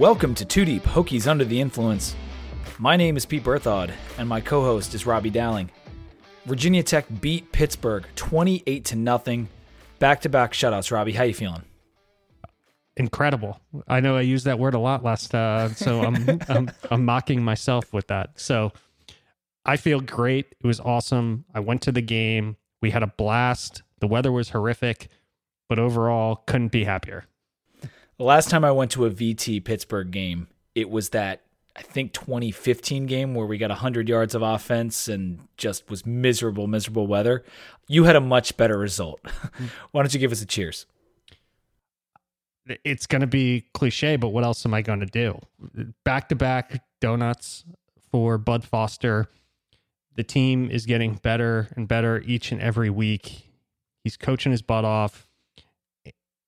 Welcome to Two Deep Hokies Under the Influence. My name is Pete Berthaud, and my co-host is Robbie Dowling. Virginia Tech beat Pittsburgh 28 to nothing. Back-to-back shutouts. Robbie, how you feeling? Incredible. I know I used that word a lot last, uh, so I'm, I'm I'm mocking myself with that. So I feel great. It was awesome. I went to the game. We had a blast. The weather was horrific, but overall, couldn't be happier. The last time I went to a VT Pittsburgh game, it was that I think 2015 game where we got 100 yards of offense and just was miserable, miserable weather. You had a much better result. Why don't you give us a cheers? It's going to be cliche, but what else am I going to do? Back to back donuts for Bud Foster. The team is getting better and better each and every week. He's coaching his butt off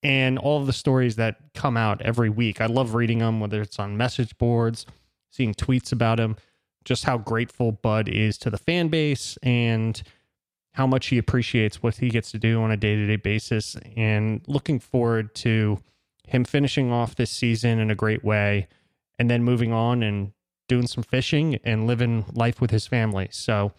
and all the stories that come out every week. I love reading them, whether it's on message boards, seeing tweets about him, just how grateful Bud is to the fan base and how much he appreciates what he gets to do on a day to day basis. And looking forward to him finishing off this season in a great way and then moving on and doing some fishing and living life with his family. So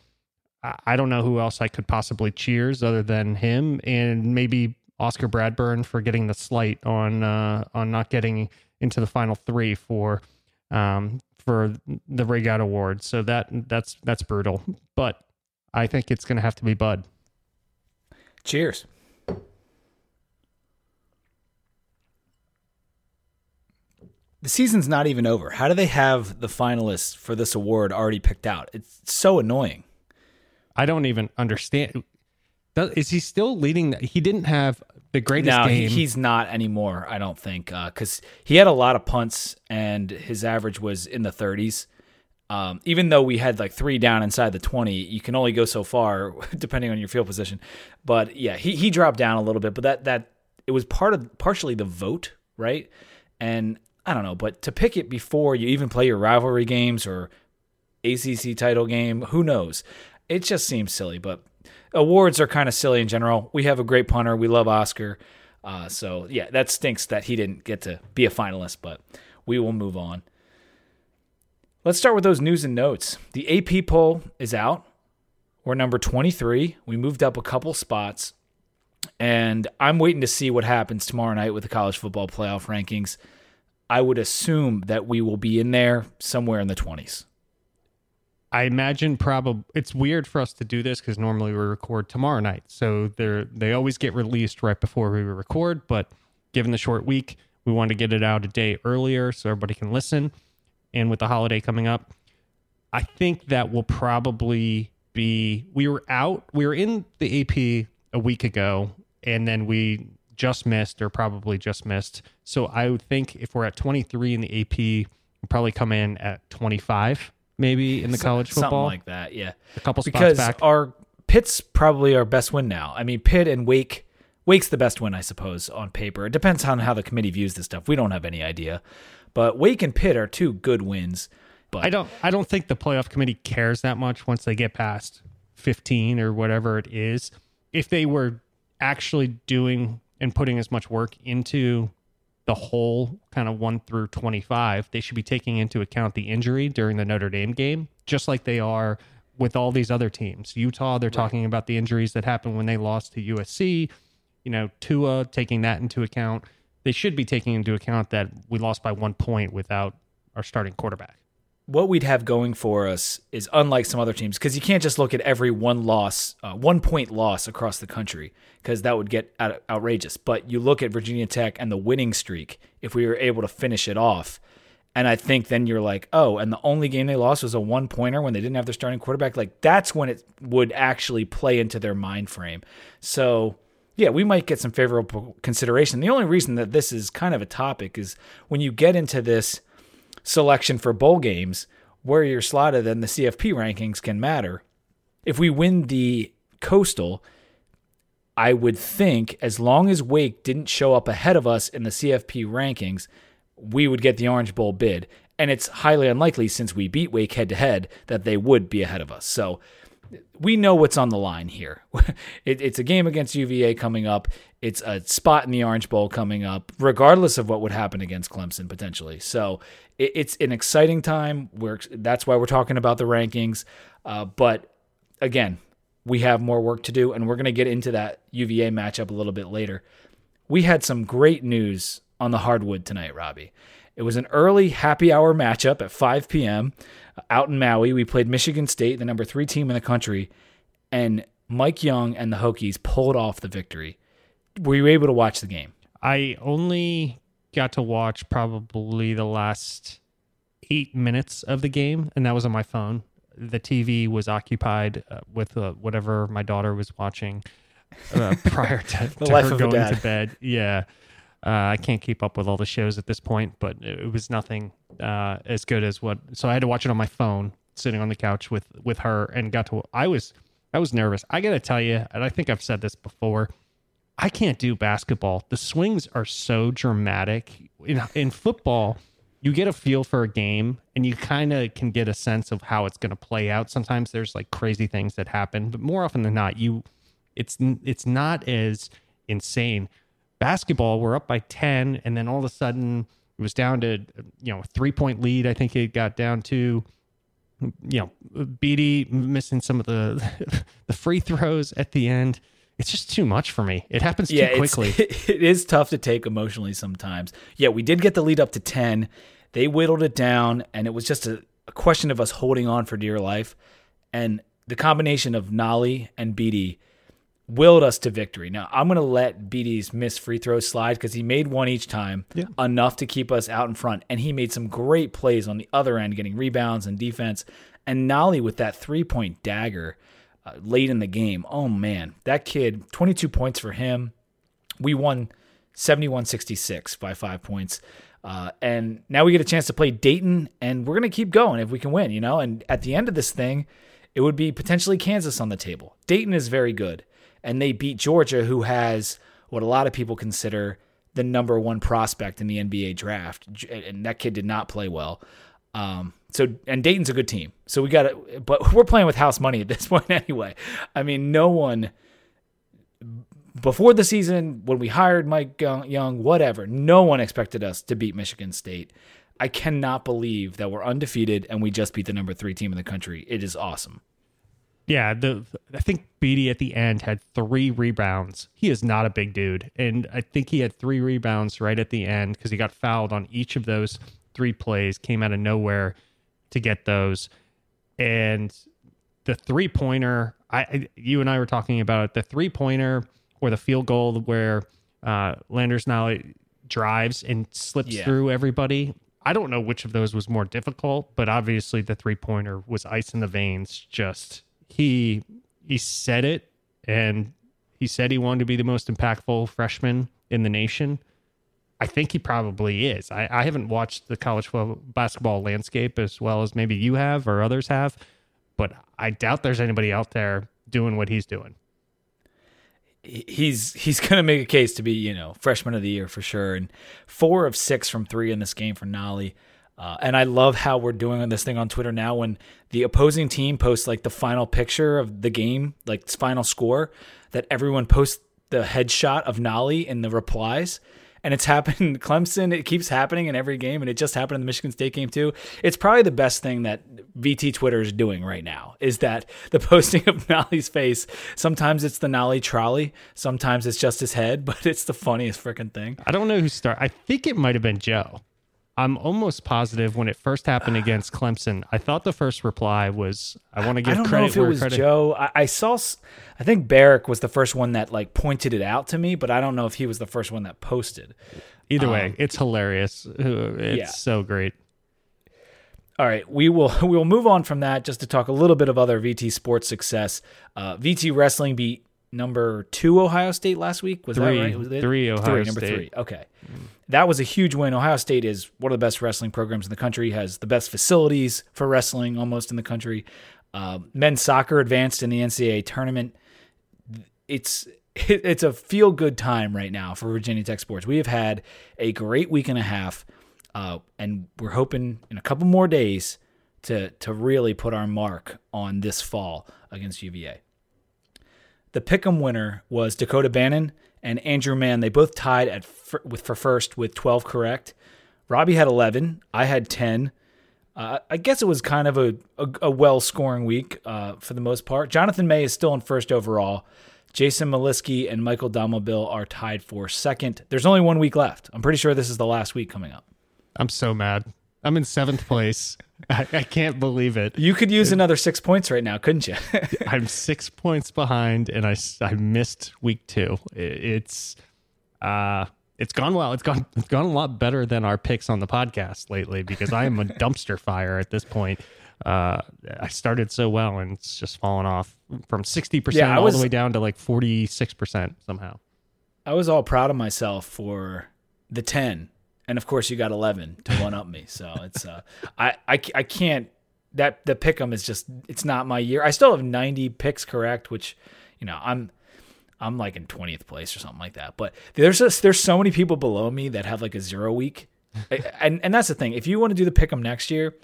I don't know who else I could possibly cheers other than him and maybe Oscar Bradburn for getting the slight on uh, on not getting into the final three for um, for the Ray Guy Award. So that that's that's brutal. But I think it's going to have to be Bud. Cheers. The season's not even over. How do they have the finalists for this award already picked out? It's so annoying. I don't even understand. Is he still leading? He didn't have the greatest no, game. he's not anymore. I don't think because uh, he had a lot of punts and his average was in the 30s. Um, even though we had like three down inside the 20, you can only go so far depending on your field position. But yeah, he he dropped down a little bit, but that that it was part of partially the vote, right? And I don't know, but to pick it before you even play your rivalry games or ACC title game, who knows? It just seems silly, but awards are kind of silly in general. We have a great punter. We love Oscar. Uh, so yeah, that stinks that he didn't get to be a finalist, but we will move on. Let's start with those news and notes. The AP poll is out. We're number 23. We moved up a couple spots. And I'm waiting to see what happens tomorrow night with the college football playoff rankings. I would assume that we will be in there somewhere in the 20s. I imagine probably it's weird for us to do this because normally we record tomorrow night, so they they always get released right before we record. But given the short week, we want to get it out a day earlier so everybody can listen. And with the holiday coming up, I think that will probably be. We were out. We were in the AP a week ago, and then we just missed, or probably just missed. So I would think if we're at 23 in the AP, we'll probably come in at 25 maybe in the college football, something like that. Yeah, a couple spots because back. our Pitt's probably our best win now. I mean, Pitt and Wake. Wake's the best win, I suppose, on paper. It depends on how the committee views this stuff. We don't have any idea, but Wake and Pitt are two good wins. But I don't. I don't think the playoff committee cares that much once they get past fifteen or whatever it is. If they were actually doing and putting as much work into the whole kind of 1 through 25, they should be taking into account the injury during the Notre Dame game, just like they are with all these other teams. Utah, they're right. talking about the injuries that happened when they lost to USC. You know, Tua taking that into account. They should be taking into account that we lost by one point without our starting quarterback what we'd have going for us is unlike some other teams because you can't just look at every one loss, uh, one point loss across the country because that would get out- outrageous. But you look at Virginia Tech and the winning streak, if we were able to finish it off. And I think then you're like, oh, and the only game they lost was a one pointer when they didn't have their starting quarterback. Like that's when it would actually play into their mind frame. So, yeah, we might get some favorable consideration. The only reason that this is kind of a topic is when you get into this selection for bowl games, where you're slotted in the CFP rankings can matter. If we win the Coastal, I would think as long as Wake didn't show up ahead of us in the CFP rankings, we would get the Orange Bowl bid. And it's highly unlikely since we beat Wake head to head that they would be ahead of us. So we know what's on the line here. it, it's a game against UVA coming up. It's a spot in the Orange Bowl coming up, regardless of what would happen against Clemson potentially. So it, it's an exciting time. We're that's why we're talking about the rankings. Uh, but again, we have more work to do, and we're going to get into that UVA matchup a little bit later. We had some great news on the hardwood tonight, Robbie. It was an early happy hour matchup at 5 p.m. out in Maui. We played Michigan State, the number three team in the country, and Mike Young and the Hokies pulled off the victory. Were you able to watch the game? I only got to watch probably the last eight minutes of the game, and that was on my phone. The TV was occupied uh, with uh, whatever my daughter was watching uh, prior to, to her going to bed. Yeah. Uh, I can't keep up with all the shows at this point, but it was nothing uh, as good as what. So I had to watch it on my phone, sitting on the couch with with her, and got to. I was I was nervous. I got to tell you, and I think I've said this before. I can't do basketball. The swings are so dramatic. In in football, you get a feel for a game and you kind of can get a sense of how it's going to play out. Sometimes there's like crazy things that happen, but more often than not, you it's it's not as insane basketball, we're up by 10, and then all of a sudden it was down to, you know, a three point lead. I think it got down to, you know, Beatty missing some of the the free throws at the end. It's just too much for me. It happens too quickly. it is tough to take emotionally sometimes. Yeah, we did get the lead up to 10. They whittled it down, and it was just a, a question of us holding on for dear life. And the combination of Nolley and Beatty – willed us to victory. Now I'm going to let Beatty's miss free throws slide because he made one each time, yeah. enough to keep us out in front, and he made some great plays on the other end, getting rebounds and defense. And Nolley with that three point dagger uh, late in the game. Oh man, that kid, 22 points for him. We won 71-66 by five points. Uh, and now we get a chance to play Dayton, and we're going to keep going if we can win, you know. And at the end of this thing, it would be potentially Kansas on the table. Dayton is very good and they beat Georgia, who has what a lot of people consider the number one prospect in the NBA draft, and that kid did not play well. Um, so and Dayton's a good team, so we got it. But we're playing with house money at this point anyway. I mean, no one before the season when we hired Mike Young, whatever, no one expected us to beat Michigan State. I cannot believe that we're undefeated and we just beat the number three team in the country. It is awesome. Yeah, the I think Beatty at the end had three rebounds. He is not a big dude, and I think he had three rebounds right at the end because he got fouled on each of those three plays. Came out of nowhere to get those, and the three pointer. I you and I were talking about it. The three pointer or the field goal where uh, Landers now drives and slips yeah. through everybody. I don't know which of those was more difficult, but obviously the three pointer was ice in the veins. Just he he said it and he said he wanted to be the most impactful freshman in the nation. I think he probably is. I, I haven't watched the college basketball landscape as well as maybe you have or others have, but I doubt there's anybody out there doing what he's doing. He's he's going to make a case to be you know freshman of the year for sure, and four of six from three in this game for Nolley. Uh, and I love how we're doing this thing on Twitter now when the opposing team posts like the final picture of the game, like final score, that everyone posts the headshot of Nolley in the replies. And it's happened Clemson. It keeps happening in every game, and it just happened in the Michigan State game too. It's probably the best thing that VT Twitter is doing right now is that the posting of Nolley's face. Sometimes it's the Nolley trolley, sometimes it's just his head, but it's the funniest freaking thing. I don't know who started. I think it might have been Joe. I'm almost positive when it first happened against Clemson, I thought the first reply was, "I want to give I don't credit know if it was credit. Joe. I, I, saw, I think Barrick was the first one that like pointed it out to me, but I don't know if he was the first one that posted. Either way, um, it's hilarious. It's yeah. so great. All right, we will we will move on from that just to talk a little bit of other VT sports success. Uh, VT wrestling beat number two Ohio State last week. Was three, that right? Was it? Three Ohio three, number State. three. Okay, that was a huge win. Ohio State is one of the best wrestling programs in the country. Has the best facilities for wrestling almost in the country. Uh, men's soccer advanced in the NCAA tournament. It's it's a feel good time right now for Virginia Tech sports. We have had a great week and a half, uh, and we're hoping in a couple more days to to really put our mark on this fall against UVA. The Pick'em winner was Dakota Bannon and Andrew Mann. They both tied at with for first with 12 correct. Robbie had 11. I had 10. Uh, I guess it was kind of a, a, a well scoring week uh, for the most part. Jonathan May is still in first overall. Jason Maliski and Michael Dalmobil are tied for second. There's only one week left. I'm pretty sure this is the last week coming up. I'm so mad. I'm in seventh place. I, I, can't believe it. You could use another six points right now, couldn't you? I'm six points behind, and I, I missed week two. It's uh, it's gone well. It's gone it's gone a lot better than our picks on the podcast lately because I am a dumpster fire at this point. Uh, I started so well and it's just fallen off from sixty yeah, percent all the way down to like forty six percent somehow. I was all proud of myself for the ten and of course you got 11 to one up me. So it's uh I, I i can't that the pick'em is just it's not my year. I still have 90 picks correct which you know i'm i'm like in 20th place or something like that. But there's just there's so many people below me that have like a zero week. And and that's the thing. If you want to do the pick'em next year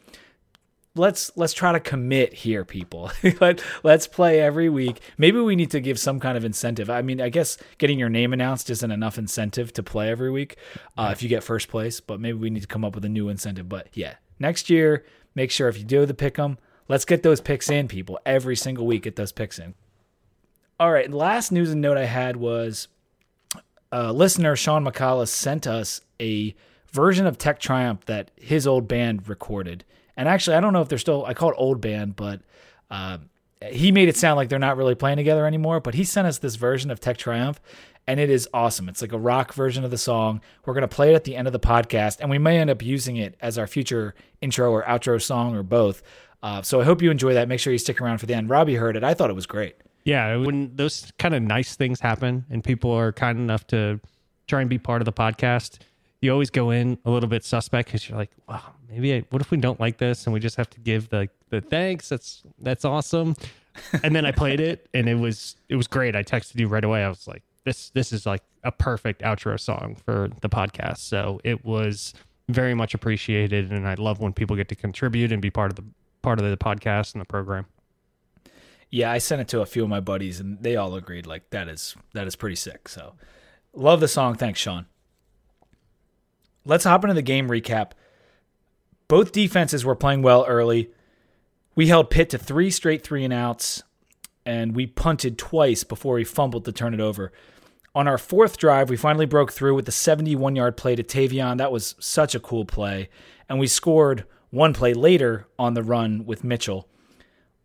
let's let's try to commit here people. Let, let's play every week. Maybe we need to give some kind of incentive. I mean i guess getting your name announced isn't enough incentive to play every week uh, if you get first place but maybe we need to come up with a new incentive. But yeah next year make sure if you do the pick them let's get those picks in people every single week get those picks in. All right last news and note i had was uh, listener sean mccalla sent us a version of tech triumph that his old band recorded and actually, I don't know if they're still, I call it old band, but uh, he made it sound like they're not really playing together anymore. But he sent us this version of Tech Triumph, and it is awesome. It's like a rock version of the song. We're going to play it at the end of the podcast, and we may end up using it as our future intro or outro song or both. Uh, so I hope you enjoy that. Make sure you stick around for the end. Robbie heard it. I thought it was great. Yeah, when those kind of nice things happen and people are kind enough to try and be part of the podcast, you always go in a little bit suspect because you're like, wow, maybe I, what if we don't like this and we just have to give the the thanks? That's that's awesome. and then I played it and it was it was great. I texted you right away. I was like, this this is like a perfect outro song for the podcast. So it was very much appreciated, and I love when people get to contribute and be part of the part of the podcast and the program. Yeah, I sent it to a few of my buddies, and they all agreed like that is that is pretty sick. So love the song. Thanks, Sean let's hop into the game recap. Both defenses were playing well early. We held Pitt to three straight three and outs, and we punted twice before we fumbled to turn it over. On our fourth drive, we finally broke through with the 71 yard play to Tayvion. That was such a cool play. And we scored one play later on the run with Mitchell.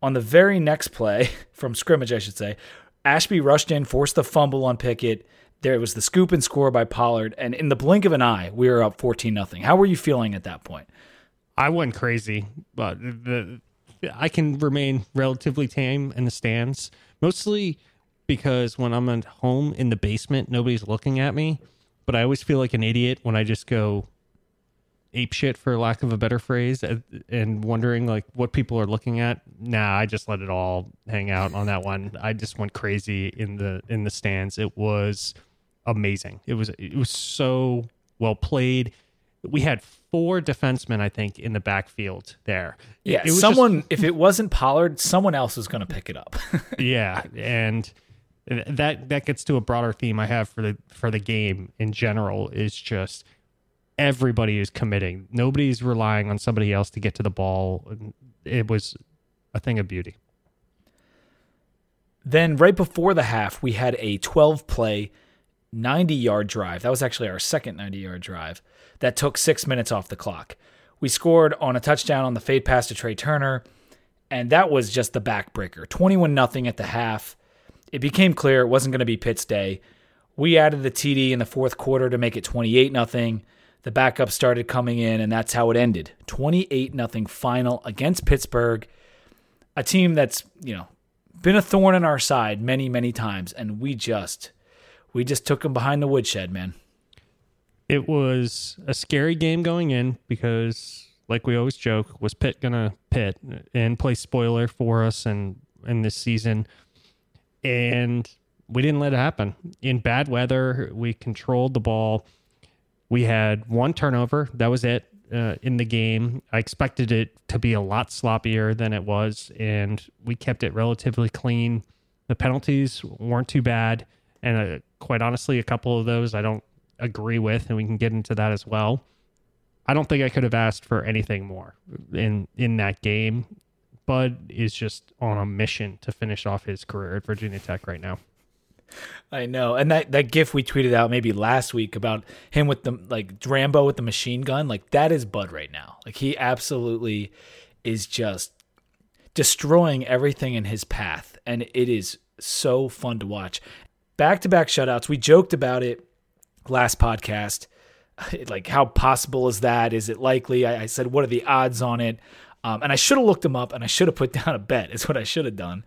On the very next play, from scrimmage, I should say, Ashby rushed in, forced the fumble on Pickett, there was the scoop and score by Pollard, and in the blink of an eye, we were up fourteen nothing. How were you feeling at that point? I went crazy, but the, I can remain relatively tame in the stands, mostly because when I'm at home in the basement, nobody's looking at me. But I always feel like an idiot when I just go ape shit, for lack of a better phrase, and wondering like what people are looking at. Nah, I just let it all hang out on that one. I just went crazy in the in the stands. It was amazing. It was it was so well played. We had four defensemen, I think, in the backfield there. Yeah, someone just, if it wasn't Pollard, someone else was going to pick it up. yeah, and that that gets to a broader theme I have for the for the game in general is just everybody is committing. Nobody's relying on somebody else to get to the ball. It was a thing of beauty. Then right before the half, we had a 12 play 90 yard drive. That was actually our second 90 yard drive that took six minutes off the clock. We scored on a touchdown on the fade pass to Tre Turner, and that was just the backbreaker. 21 0 at the half. It became clear it wasn't going to be Pitt's day. We added the TD in the fourth quarter to make it 28 0. The backup started coming in, and that's how it ended 28 0 final against Pittsburgh, a team that's, you know, been a thorn in our side many, many times, and we just we just took them behind the woodshed, man. It was a scary game going in because, like we always joke, was Pitt gonna pit and play spoiler for us and in this season, and we didn't let it happen. In bad weather, we controlled the ball. We had one turnover. That was it. uh, in the game. I expected it to be a lot sloppier than it was, and we kept it relatively clean. The penalties weren't too bad, and uh, quite honestly, a couple of those I don't agree with, and we can get into that as well. I don't think I could have asked for anything more in in that game. Bud is just on a mission to finish off his career at Virginia Tech right now. I know, and that that gif we tweeted out maybe last week about him with the like Rambo with the machine gun, like that is Bud right now. Like he absolutely is just destroying everything in his path, and it is so fun to watch. Back to back shutouts. We joked about it last podcast. Like, how possible is that? Is it likely? I, I said, what are the odds on it? Um, and I should have looked them up, and I should have put down a bet. Is what I should have done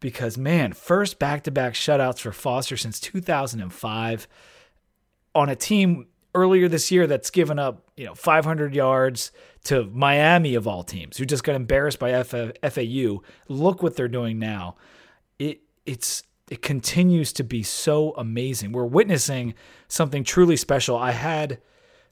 because man, first back-to-back shutouts for Foster since 2005 on a team earlier this year that's given up, you know, 500 yards to Miami of all teams who just got embarrassed by FAU. Look what they're doing now. It it's it continues to be so amazing. We're witnessing something truly special. I had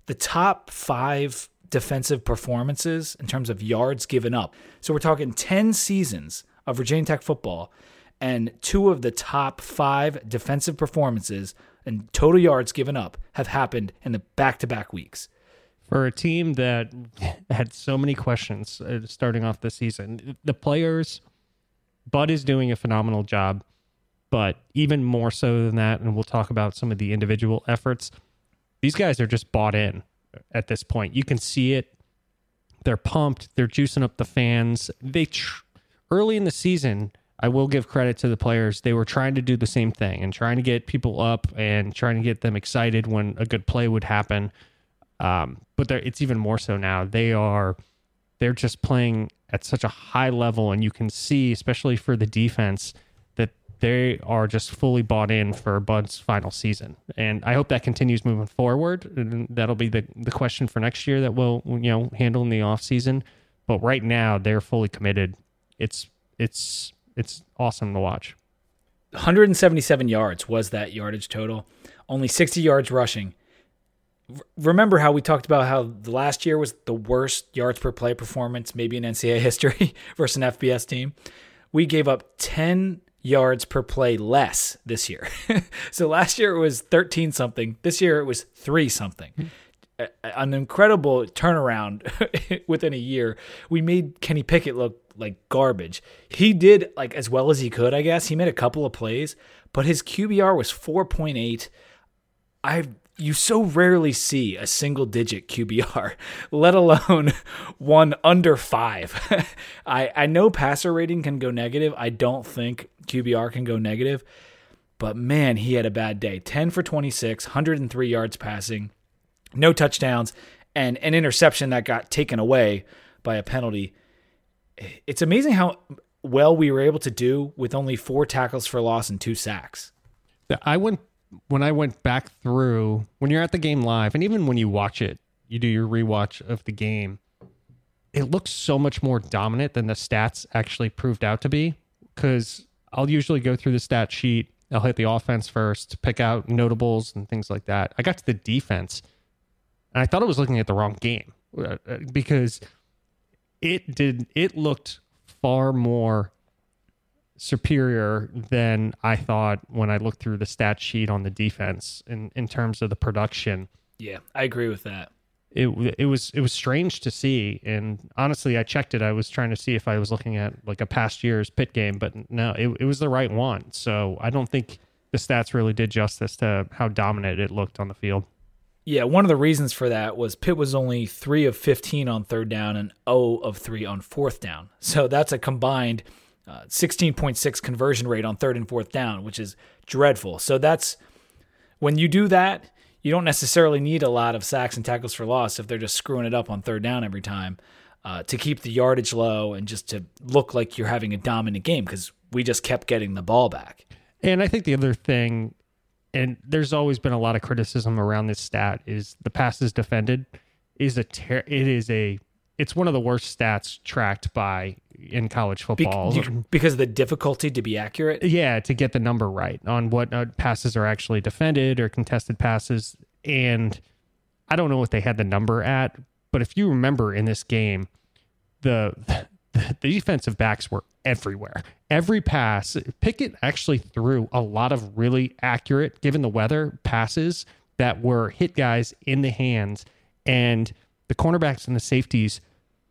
the top 5 defensive performances in terms of yards given up. So we're talking 10 seasons of Virginia Tech football, and two of the top five defensive performances and total yards given up have happened in the back to back weeks. For a team that had so many questions uh, starting off the season, the players, Bud is doing a phenomenal job, but even more so than that, and we'll talk about some of the individual efforts, these guys are just bought in at this point. You can see it. They're pumped. They're juicing up the fans. They tr- early in the season, I will give credit to the players. They were trying to do the same thing and trying to get people up and trying to get them excited when a good play would happen. Um, but it's even more so now. They are they're just playing at such a high level, and you can see, especially for the defense, they are just fully bought in for Bud's final season. And I hope that continues moving forward. And that'll be the the question for next year that we'll you know handle in the off season. But right now, they're fully committed it's it's it's awesome to watch. 177 yards was that yardage total. Only 60 yards rushing. remember how we talked about how the last year was the worst yards per play performance maybe in NCAA history versus an FBS team? We gave up 10 yards per play less this year. so last year it was 13 something. This year it was 3 something. An incredible turnaround within a year. We made Kenny Pickett look like garbage. He did like as well as he could, I guess. He made a couple of plays, but his QBR was 4.8. I you so rarely see a single digit QBR, let alone one under 5. I I know passer rating can go negative. I don't think QBR can go negative. But man, he had a bad day. 10 for 26, 103 yards passing, no touchdowns, and an interception that got taken away by a penalty it's amazing how well we were able to do with only four tackles for loss and two sacks. I went when I went back through when you're at the game live, and even when you watch it, you do your rewatch of the game. It looks so much more dominant than the stats actually proved out to be. Because I'll usually go through the stat sheet. I'll hit the offense first, pick out notables and things like that. I got to the defense, and I thought I was looking at the wrong game uh, uh, because it did it looked far more superior than I thought when I looked through the stat sheet on the defense in in terms of the production. Yeah, I agree with that. It it was it was strange to see, and honestly, I checked it. I was trying to see if I was looking at like a past year's pit game, but no, it it was the right one. So I don't think the stats really did justice to how dominant it looked on the field. Yeah, one of the reasons for that was Pitt was only 3 of 15 on third down and 0 of 3 on fourth down. So that's a combined uh, 16.6 conversion rate on third and fourth down, which is dreadful. So that's when you do that, you don't necessarily need a lot of sacks and tackles for loss if they're just screwing it up on third down every time uh, to keep the yardage low and just to look like you're having a dominant game because we just kept getting the ball back. And I think the other thing and there's always been a lot of criticism around this stat is the passes defended is a ter- it is a it's one of the worst stats tracked by in college football Be- because of the difficulty to be accurate. Yeah, to get the number right on what uh, passes are actually defended or contested passes, and I don't know what they had the number at, But if you remember in this game, the the defensive backs were everywhere. Every pass, Pickett actually threw a lot of really accurate, given the weather, passes that were hit guys in the hands. And the cornerbacks and the safeties,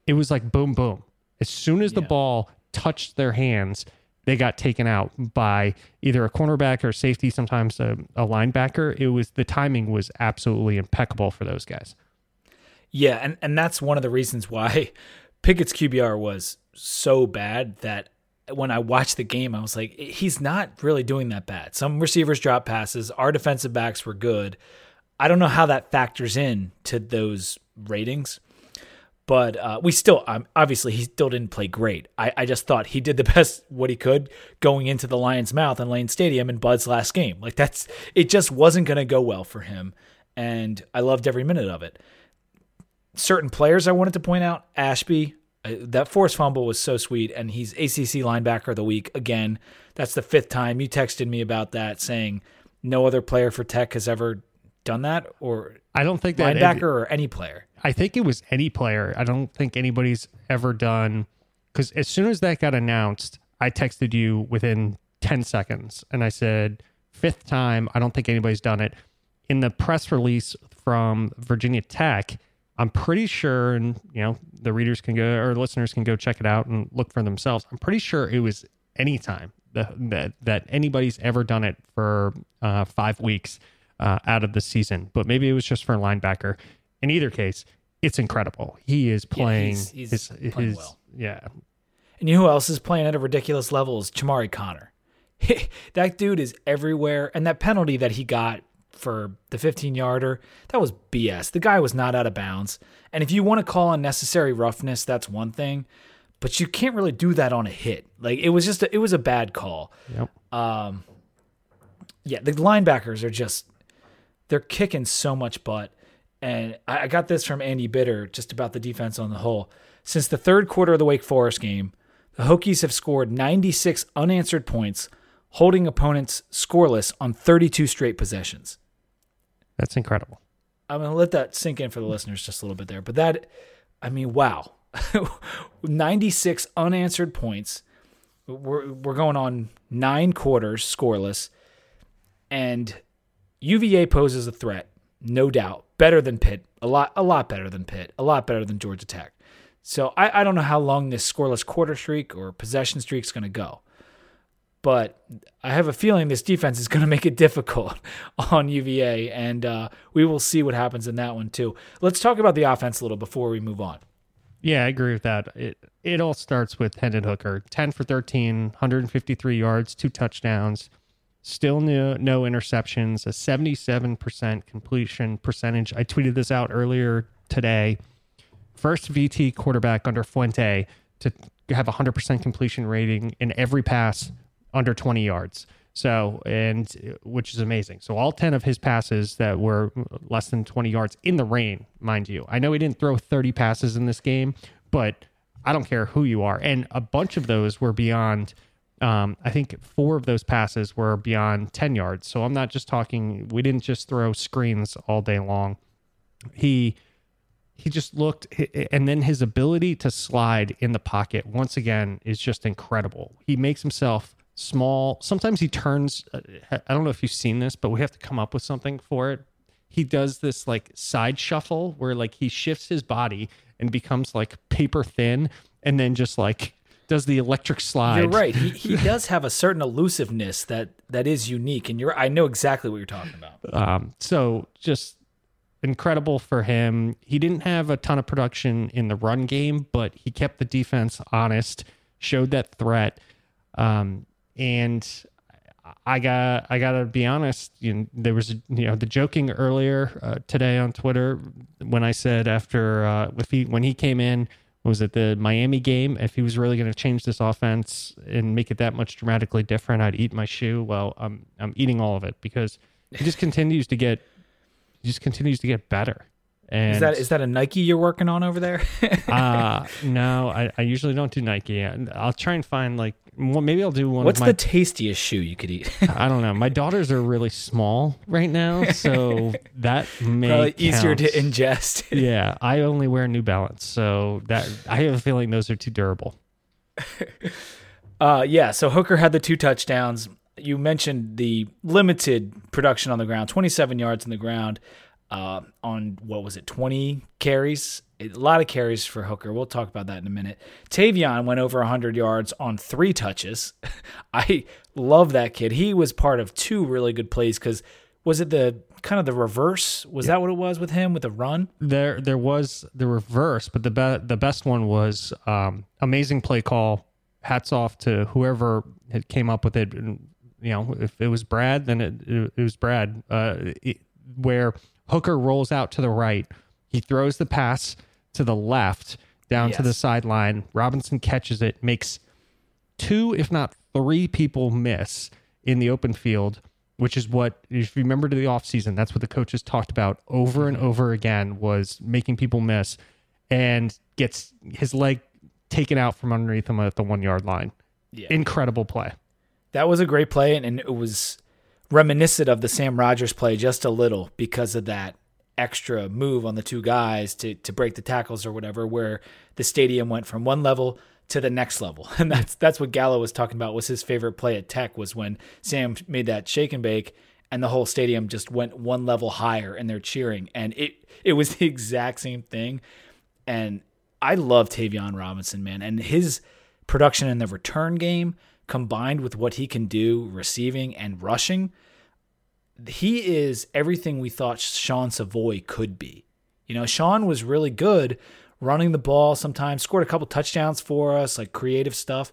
it was like boom, boom. As soon as the Yeah. ball touched their hands, they got taken out by either a cornerback or safety, sometimes a, a linebacker. It was the timing was absolutely impeccable for those guys. Yeah, and, and that's one of the reasons why Pickett's QBR was so bad that when I watched the game, I was like, he's not really doing that bad. Some receivers drop passes. Our defensive backs were good. I don't know how that factors in to those ratings, but uh, we still, um, obviously, he still didn't play great. I, I just thought he did the best what he could going into the Lions' mouth in Lane Stadium in Bud's last game. Like that's, it just wasn't going to go well for him, and I loved every minute of it certain players I wanted to point out. Ashby, uh, that forced fumble was so sweet, and he's ACC linebacker of the week again. That's the fifth time you texted me about that, saying no other player for Tech has ever done that, or I don't think that linebacker or any player. I think it was any player. I don't think anybody's ever done because as soon as that got announced, I texted you within 10 seconds and I said, fifth time, I don't think anybody's done it. In the press release from Virginia Tech, I'm pretty sure, and you know, the readers can go or listeners can go check it out and look for themselves. I'm pretty sure it was any time that that, anybody's ever done it for uh, five weeks uh, out of the season, but maybe it was just for a linebacker. In either case, it's incredible. He is playing he's- he's his, playing his well. yeah. And you know who else is playing at a ridiculous level is Chamari Connor. that dude is everywhere, and that penalty that he got for the 15 yarder, that was BS. The guy was not out of bounds. And if you want to call unnecessary roughness, that's one thing, but you can't really do that on a hit. Like it was just a, it was a bad call. Yep. Um, Yeah, the linebackers are just they're kicking so much butt. And I got this from Andy Bitter just about the defense on the whole. Since the third quarter of the Wake Forest game, the Hokies have scored 96 unanswered points, holding opponents scoreless on 32 straight possessions. That's incredible. I'm going to let that sink in for the listeners just a little bit there. But that, I mean, wow. 96 unanswered points. We're, we're going on nine quarters scoreless. And UVA poses a threat, no doubt. Better than Pitt. A lot, a lot better than Pitt. A lot better than Georgia Tech. So I, I don't know how long this scoreless quarter streak or possession streak is going to go. But I have a feeling this defense is going to make it difficult on UVA, and uh, we will see what happens in that one too. Let's talk about the offense a little before we move on. Yeah, I agree with that. It it all starts with Hendon Hooker, 10 for 13, 153 yards, two touchdowns, still no, no interceptions, a 77% completion percentage. I tweeted this out earlier today. First VT quarterback under Fuente to have a 100% completion rating in every pass under 20 yards. So, and which is amazing. So, all 10 of his passes that were less than 20 yards in the rain, mind you. I know he didn't throw 30 passes in this game, but I don't care who you are. And a bunch of those were beyond, um, I think four of those passes were beyond 10 yards. So, I'm not just talking, we didn't just throw screens all day long. He, he just looked and then his ability to slide in the pocket once again is just incredible he makes himself small sometimes he turns uh, i don't know if you've seen this but we have to come up with something for it he does this like side shuffle where like he shifts his body and becomes like paper thin and then just like does the electric slide You're right. He, he does have a certain elusiveness that that is unique, and you're I know exactly what you're talking about. Um, so just incredible for him. He didn't have a ton of production in the run game, but he kept the defense honest, showed that threat. Um, and I got I gotta be honest. You know, there was you know the joking earlier uh, today on Twitter when I said after uh, if he when he came in was it the Miami game if he was really going to change this offense and make it that much dramatically different I'd eat my shoe. Well, I'm I'm eating all of it because he just continues to get he just continues to get better. And Is that is that a Nike you're working on over there? uh no, I, I usually don't do Nike. I'll try and find like well, maybe I'll do one What's of my the tastiest shoe you could eat? I don't know. My daughters are really small right now, so that may Probably easier to ingest. Yeah, I only wear New Balance, so that I have a feeling those are too durable. Uh, yeah, so Hooker had the two touchdowns. You mentioned the limited production on the ground, 27 yards on the ground uh, on what was it, 20 carries? A lot of carries for Hooker. We'll talk about that in a minute. Tayvion went over 100 yards on three touches. I love that kid. He was part of two really good plays because was it the kind of the reverse? Was that what it was with him with the run? There, there was the reverse, but the be- the best one was um, amazing play call. Hats off to whoever had came up with it. And, you know, if it was Brad, then it it, it was Brad. Uh, it, where Hooker rolls out to the right, he throws the pass to the left down to the sideline. Robinson catches it, makes two, if not three people miss in the open field, which is what, if you remember to the offseason, that's what the coaches talked about over and mm-hmm. over again was making people miss and gets his leg taken out from underneath him at the one yard line. Yeah. Incredible play. That was a great play, and, and it was reminiscent of the Sam Rogers play just a little because of that extra move on the two guys to to break the tackles or whatever, where the stadium went from one level to the next level, and that's that's what Gallo was talking about. Was his favorite play at Tech was when Sam made that shake and bake, and the whole stadium just went one level higher, and they're cheering, and it it was the exact same thing, and I love Tayvion Robinson, man, and his production in the return game combined with what he can do receiving and rushing, he is everything we thought Sean Savoy could be. You know, Sean was really good running the ball sometimes, scored a couple touchdowns for us, like creative stuff.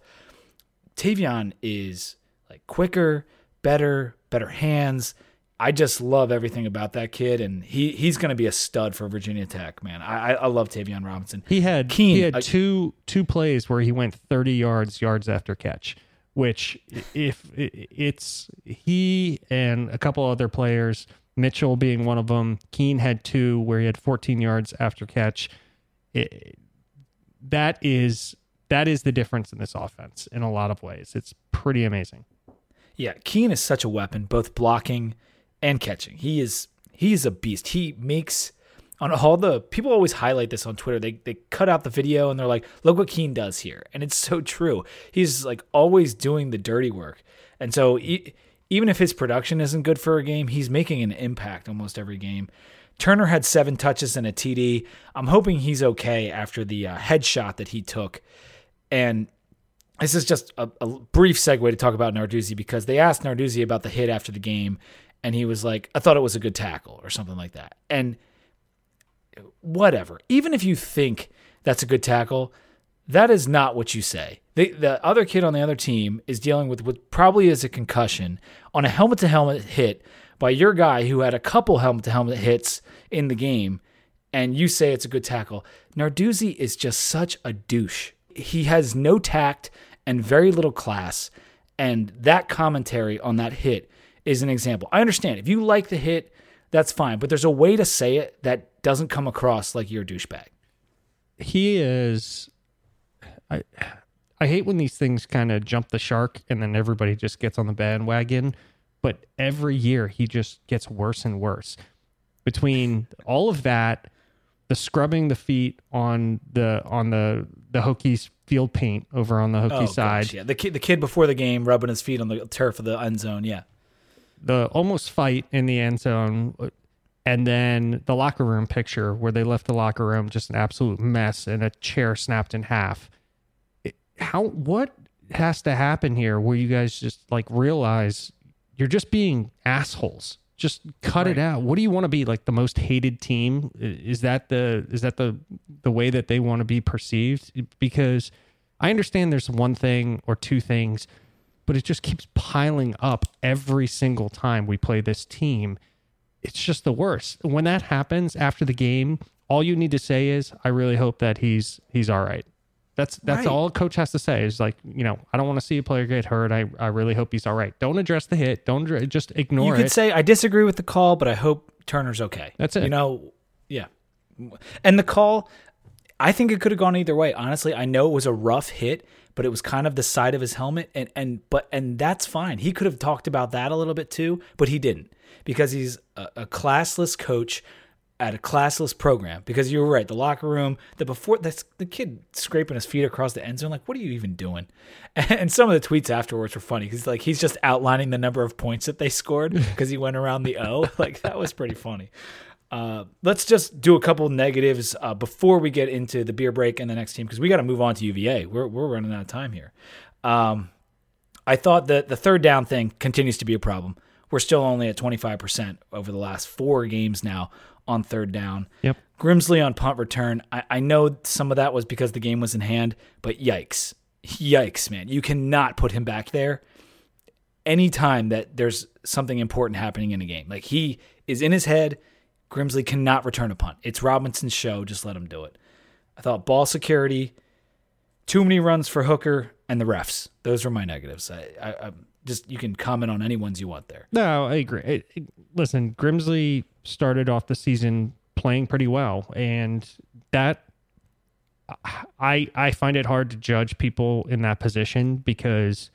Tayvion is like quicker, better, better hands. I just love everything about that kid, and he he's going to be a stud for Virginia Tech, man. I I love Tayvion Robinson. He had Keene, he had uh, two two plays where he went 30 yards yards after catch, which if it's he and a couple other players, Mitchell being one of them, Keene had two where he had 14 yards after catch. It, that is that is the difference in this offense in a lot of ways. It's pretty amazing. Yeah, Keene is such a weapon, both blocking and catching. He is he is a beast. He makes on all the people always highlight this on Twitter. They they cut out the video and they're like, "Look what Keene does here," and it's so true. He's like always doing the dirty work, and so even if his production isn't good for a game, he's making an impact almost every game. Turner had seven touches and a TD. I'm hoping he's okay after the uh, headshot that he took, and this is just a, a brief segue to talk about Narduzzi because they asked Narduzzi about the hit after the game, and he was like, "I thought it was a good tackle" or something like that. And whatever, even if you think that's a good tackle, that is not what you say. The, the other kid on the other team is dealing with what probably is a concussion on a helmet to helmet hit by your guy who had a couple helmet to helmet hits in the game, and you say it's a good tackle. Narduzzi is just such a douche. He has no tact and very little class, and that commentary on that hit is an example. I understand if you like the hit, that's fine, but there's a way to say it that doesn't come across like you're a douchebag. he is I I hate when these things kind of jump the shark and then everybody just gets on the bandwagon, but every year he just gets worse and worse. Between all of that, the scrubbing the feet on the on the the Hokies field paint over on the Hokie Oh, side, gosh, yeah. The kid, the kid before the game rubbing his feet on the turf of the end zone. Yeah. the almost fight in the end zone, and then the locker room picture where they left the locker room just an absolute mess and a chair snapped in half. It- How what has to happen here where you guys just like realize you're just being assholes? Just cut it out. What do you want to be like the most hated team? Is that the is that the the way that they want to be perceived? Because I understand there's one thing or two things but it just keeps piling up every single time we play this team. It's just the worst. When that happens after the game, all you need to say is, "I really hope that he's he's all right." That's that's Right. all a coach has to say. Is like, you know, I don't want to see a player get hurt. I I really hope he's all right. Don't address the hit. Don't just You could it. say I disagree with the call, but I hope Turner's okay. That's it. You know, yeah. And the call, I think it could have gone either way. Honestly, I know it was a rough hit, but it was kind of the side of his helmet, and and but and that's fine. He could have talked about that a little bit too, but he didn't because he's a, a classless coach at a classless program because you're right. The locker room, the before that's the kid scraping his feet across the end zone. Like, what are you even doing? And some of the tweets afterwards were funny because like he's just outlining the number of points that they scored because he went around the O. Like that was pretty funny. Uh, let's just do a couple negatives uh, before we get into the beer break and the next team because we got to move on to UVA. We're we're running out of time here. Um, I thought that the third down thing continues to be a problem. We're still only at 25% over the last four games now on third down. Yep. Grimsley on punt return. I, I know some of that was because the game was in hand, but yikes. Yikes, man. You cannot put him back there anytime that there's something important happening in a game. Like he is in his head. Grimsley cannot return a punt. It's Robinson's show. Just let him do it. I thought ball security, too many runs for Hooker, and the refs. Those were my negatives. I, I, I just you can comment on any ones you want there. No, I agree. It, it, listen, Grimsley started off the season playing pretty well, and that I I find it hard to judge people in that position because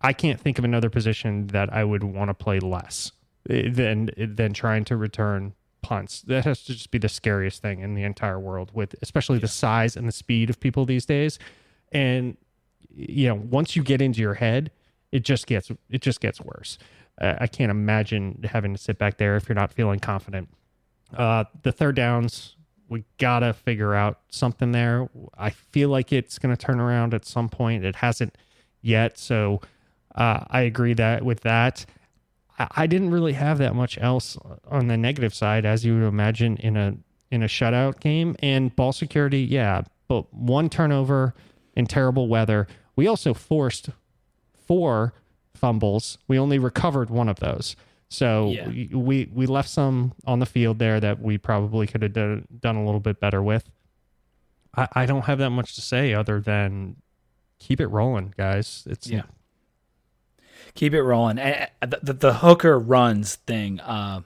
I can't think of another position that I would want to play less eh, than than trying to return punts. That has to just be the scariest thing in the entire world with especially the size and the speed of people these days. And you know, once you get into your head, it just gets it just gets worse. Uh, I can't imagine having to sit back there if you're not feeling confident. Uh, the third downs, we gotta figure out something there. I feel like it's gonna turn around at some point. It hasn't yet, so uh, I agree that with that. I, I didn't really have that much else on the negative side, as you would imagine in a in a shutout game. And ball security, yeah, but one turnover in terrible weather. We also forced four fumbles. We only recovered one of those. So Yeah. we, we we left some on the field there that we probably could have done, done a little bit better with. I, I don't have that much to say other than keep it rolling, guys. It's Yeah. Keep it rolling. And the, the, the hooker runs thing. Uh,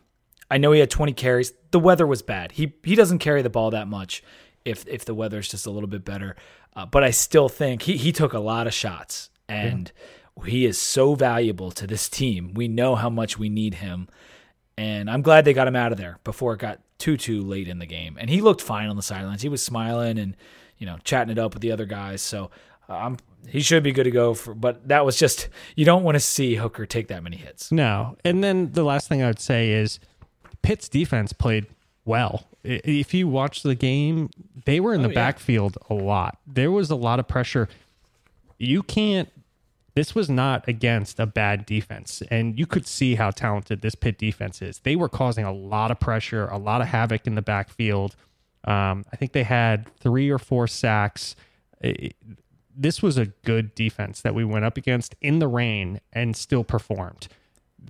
I know he had 20 carries. The weather was bad. He he doesn't carry the ball that much if if the weather's just a little bit better. Uh, but I still think he he took a lot of shots and he is so valuable to this team. We know how much we need him. And I'm glad they got him out of there before it got too too late in the game. And he looked fine on the sidelines. He was smiling and you know chatting it up with the other guys. So I'm he should be good to go for. But that was just you don't want to see Hooker take that many hits. No. And then the last thing I would say is Pitt's defense played well. If you watch the game, they were in oh, the yeah. backfield a lot. There was a lot of pressure. You can't this was not against a bad defense and you could see how talented this Pitt defense is. They were causing a lot of pressure, a lot of havoc in the backfield. Um, I think they had three or four sacks. This was a good defense that we went up against in the rain and still performed.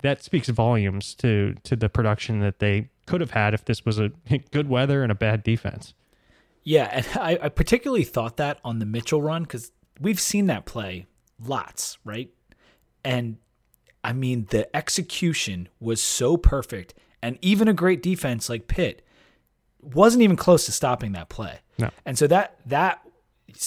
That speaks volumes to to the production that they could have had if this was a good weather and a bad defense. Yeah, and I, I particularly thought that on the Mitchell run because we've seen that play lots, right? And I mean, the execution was so perfect, and even a great defense like Pitt wasn't even close to stopping that play. No. And so that that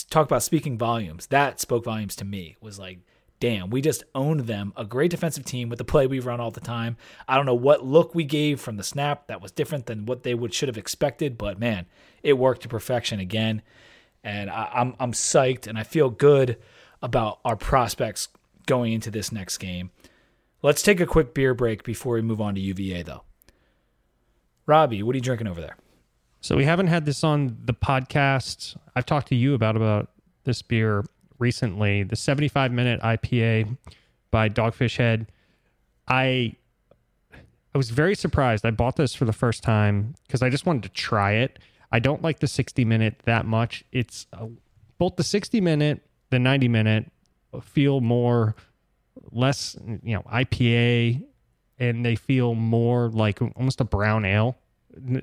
talk about speaking volumes. That spoke volumes to me. Was like, damn, we just owned them. A great defensive team with the play we run all the time. I don't know what look we gave from the snap that was different than what they would should have expected, but man, it worked to perfection again. And I, I'm I'm psyched, and I feel good about our prospects going into this next game. Let's take a quick beer break before we move on to UVA, though. Robbie, what are you drinking over there? So we haven't had this on the podcast. I've talked to you about about this beer recently, the 75 minute IPA by Dogfish Head. I I was very surprised. I bought this for the first time because I just wanted to try it. I don't like the 60 minute that much. It's uh, both the 60 minute, the 90 minute feel more less, you know, IPA and they feel more like almost a brown ale,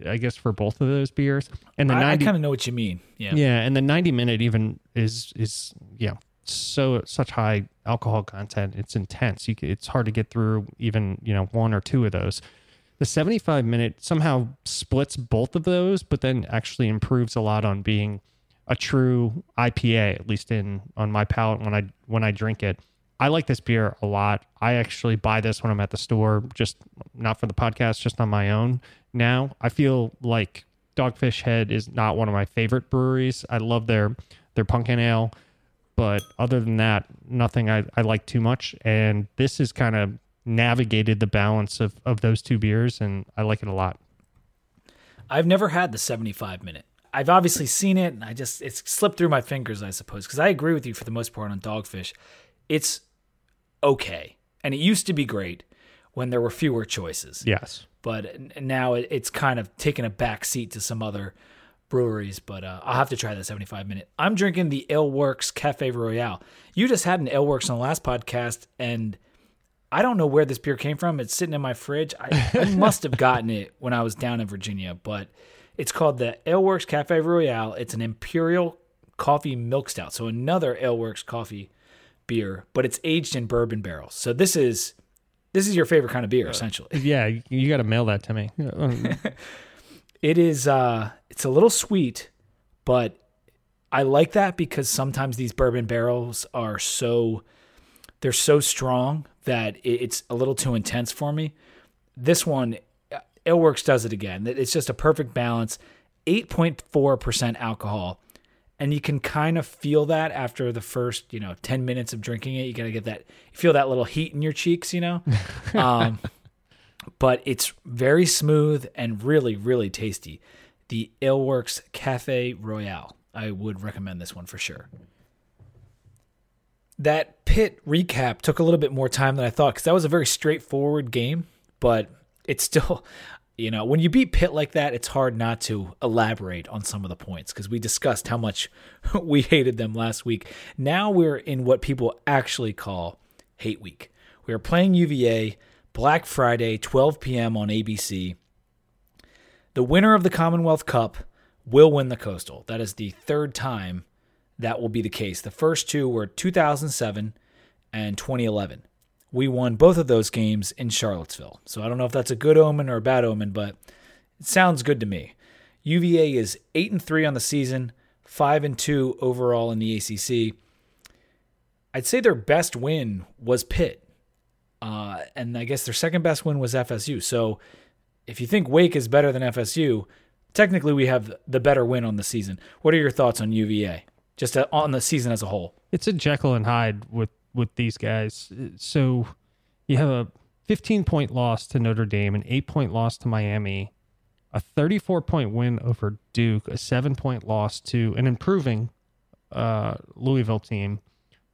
I guess for both of those beers. And the I, 90 kind of know what you mean. Yeah. yeah, and the 90 minute even is is yeah, so such high alcohol content. It's intense. You it's hard to get through even, you know, one or two of those. the 75 minute somehow splits both of those, but then actually improves a lot on being a true IPA, at least in on my palate when I when I drink it. I like this beer a lot. I actually buy this when I'm at the store, just not for the podcast, just on my own. Now I feel like Dogfish Head is not one of my favorite breweries. I love their their pumpkin ale, but other than that, nothing I, I like too much. And this is kind of navigated the balance of, of those two beers, and I like it a lot. I've never had the 75 minute. I've obviously seen it, and I just it's slipped through my fingers, I suppose, because I agree with you for the most part on Dogfish. It's okay, and it used to be great when there were fewer choices. Yes, but now it's kind of taken a back seat to some other breweries. But uh, I'll have to try the 75 minute. I'm drinking the AleWerks Cafe Royale. You just had an AleWerks on the last podcast, and I don't know where this beer came from. It's sitting in my fridge. I, I must have gotten it when I was down in Virginia, but it's called the AleWerks Cafe Royale. It's an imperial coffee milk stout, so another AleWerks coffee beer, but it's aged in bourbon barrels. So this is this is your favorite kind of beer, essentially. Yeah, you got to mail that to me. it is. uh It's a little sweet, but I like that because sometimes these bourbon barrels are so they're so strong that it's a little too intense for me. This one, AleWerks does it again. It's just a perfect balance. 8.4% alcohol. And you can kind of feel that after the first, you know, 10 minutes of drinking it. You got to get that, you feel that little heat in your cheeks, you know? um, but it's very smooth and really, really tasty. The AleWerks Cafe Royale. I would recommend this one for sure that Pitt recap took a little bit more time than I thought because that was a very straightforward game, but it's still, you know, when you beat Pitt like that, it's hard not to elaborate on some of the points because we discussed how much we hated them last week. Now we're in what people actually call hate week. We are playing UVA Black Friday, 12 p.m. on ABC. The winner of the Commonwealth Cup will win the Coastal. That is the third time that will be the case. The first two were 2007 and 2011. We won both of those games in Charlottesville. So I don't know if that's a good omen or a bad omen, but it sounds good to me. UVA is 8 and 3 on the season, 5 and 2 overall in the ACC. I'd say their best win was Pitt. Uh, and I guess their second best win was FSU. So if you think Wake is better than FSU, technically we have the better win on the season. What are your thoughts on UVA? just on the season as a whole. It's a Jekyll and Hyde with with these guys. So you have a 15 point loss to Notre Dame, an eight point loss to Miami, a 34 point win over Duke, a seven point loss to an improving uh, Louisville team,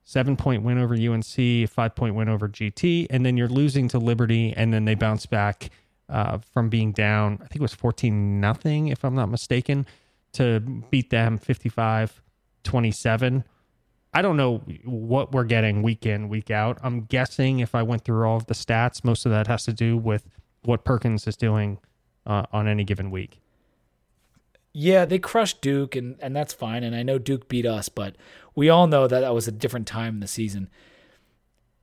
seven point win over UNC, five point win over GT, and then you're losing to Liberty, and then they bounce back uh, from being down. I think it was 14 nothing, if I'm not mistaken, to beat them 55 27. I don't know what we're getting week in, week out. I'm guessing if I went through all of the stats, most of that has to do with what Perkins is doing uh, on any given week. Yeah, they crushed Duke, and, and that's fine. And I know Duke beat us, but we all know that that was a different time in the season.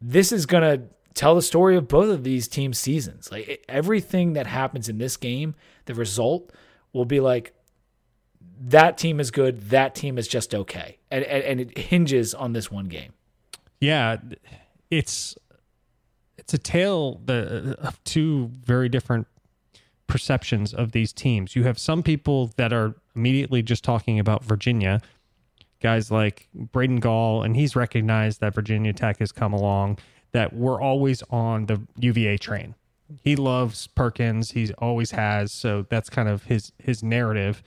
This is going to tell the story of both of these teams' seasons. Like everything that happens in this game, the result will be like, that team is good. That team is just okay, and and, and it hinges on this one game. Yeah, it's it's a tale of two very different perceptions of these teams. You have some people that are immediately just talking about Virginia, guys like Braden Gall, and he's recognized that Virginia Tech has come along, that we're always on the UVA train. He loves Perkins, he always has, so that's kind of his his narrative.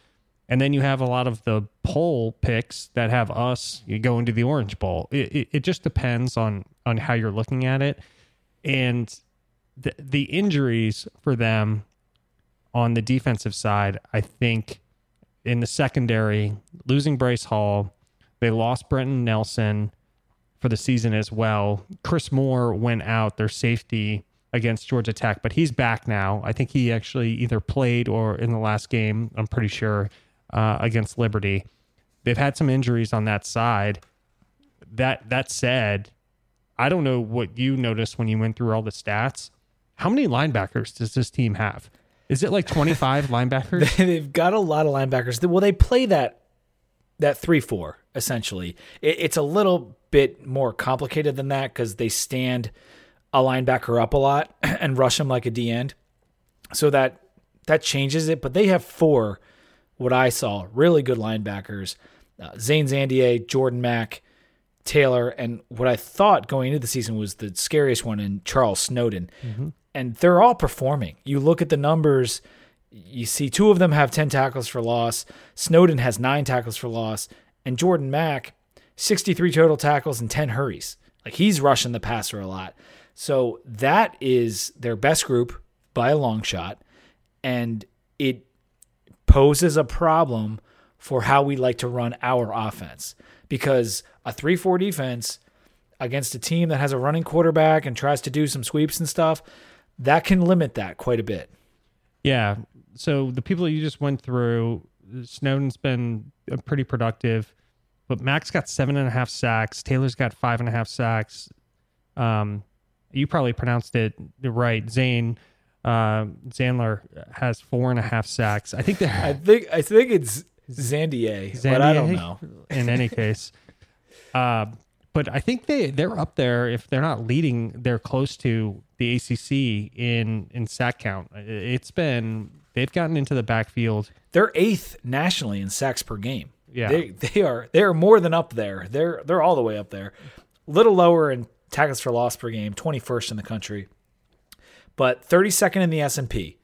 And then you have a lot of the poll picks that have us going to the Orange Bowl. It, it, it just depends on on how you're looking at it, and the the injuries for them on the defensive side. I think in the secondary, losing Bryce Hall, they lost Brenton Nelson for the season as well. Chris Moore went out, their safety against Georgia Tech, but he's back now. I think he actually either played or in the last game. I'm pretty sure uh, against Liberty. They've had some injuries on that side. That that said, I don't know what you noticed when you went through all the stats. how many linebackers does this team have? Is it like 25 linebackers? They've got a lot of linebackers. Well, they play that that three four essentially. It, it's a little bit more complicated than that because they stand a linebacker up a lot and rush him like a D end. So that that changes it. But they have four, what I saw, really good linebackers: uh, Zane Zandier, Jordan Mack, Taylor, and what I thought going into the season was the scariest one in Charles Snowden. Mm-hmm. And they're all performing. You look at the numbers you see two of them have 10 tackles for loss. Snowden has nine tackles for loss. And Jordan Mack, 63 total tackles and 10 hurries. Like he's rushing the passer a lot. So that is their best group by a long shot. And it poses a problem for how we like to run our offense because a 3 4 defense against a team that has a running quarterback and tries to do some sweeps and stuff, that can limit that quite a bit. Yeah, so the people you just went through, Snowden's been pretty productive, but Mack's got seven and a half sacks. Taylor's got five and a half sacks. Um, you probably pronounced it right. Zane uh, Zandier has four and a half sacks. I think they I think I think it's Zandier, Zandier but I don't know. In any case, uh, but I think they they're up there. If they're not leading, they're close to the ACC in in sack count. It's been they've gotten into the backfield. They're eighth nationally in sacks per game. Yeah, they they are they are more than up there. They're they're all the way up there. A little lower in tackles for loss per game, twenty first in the country, but thirty second in the S and P.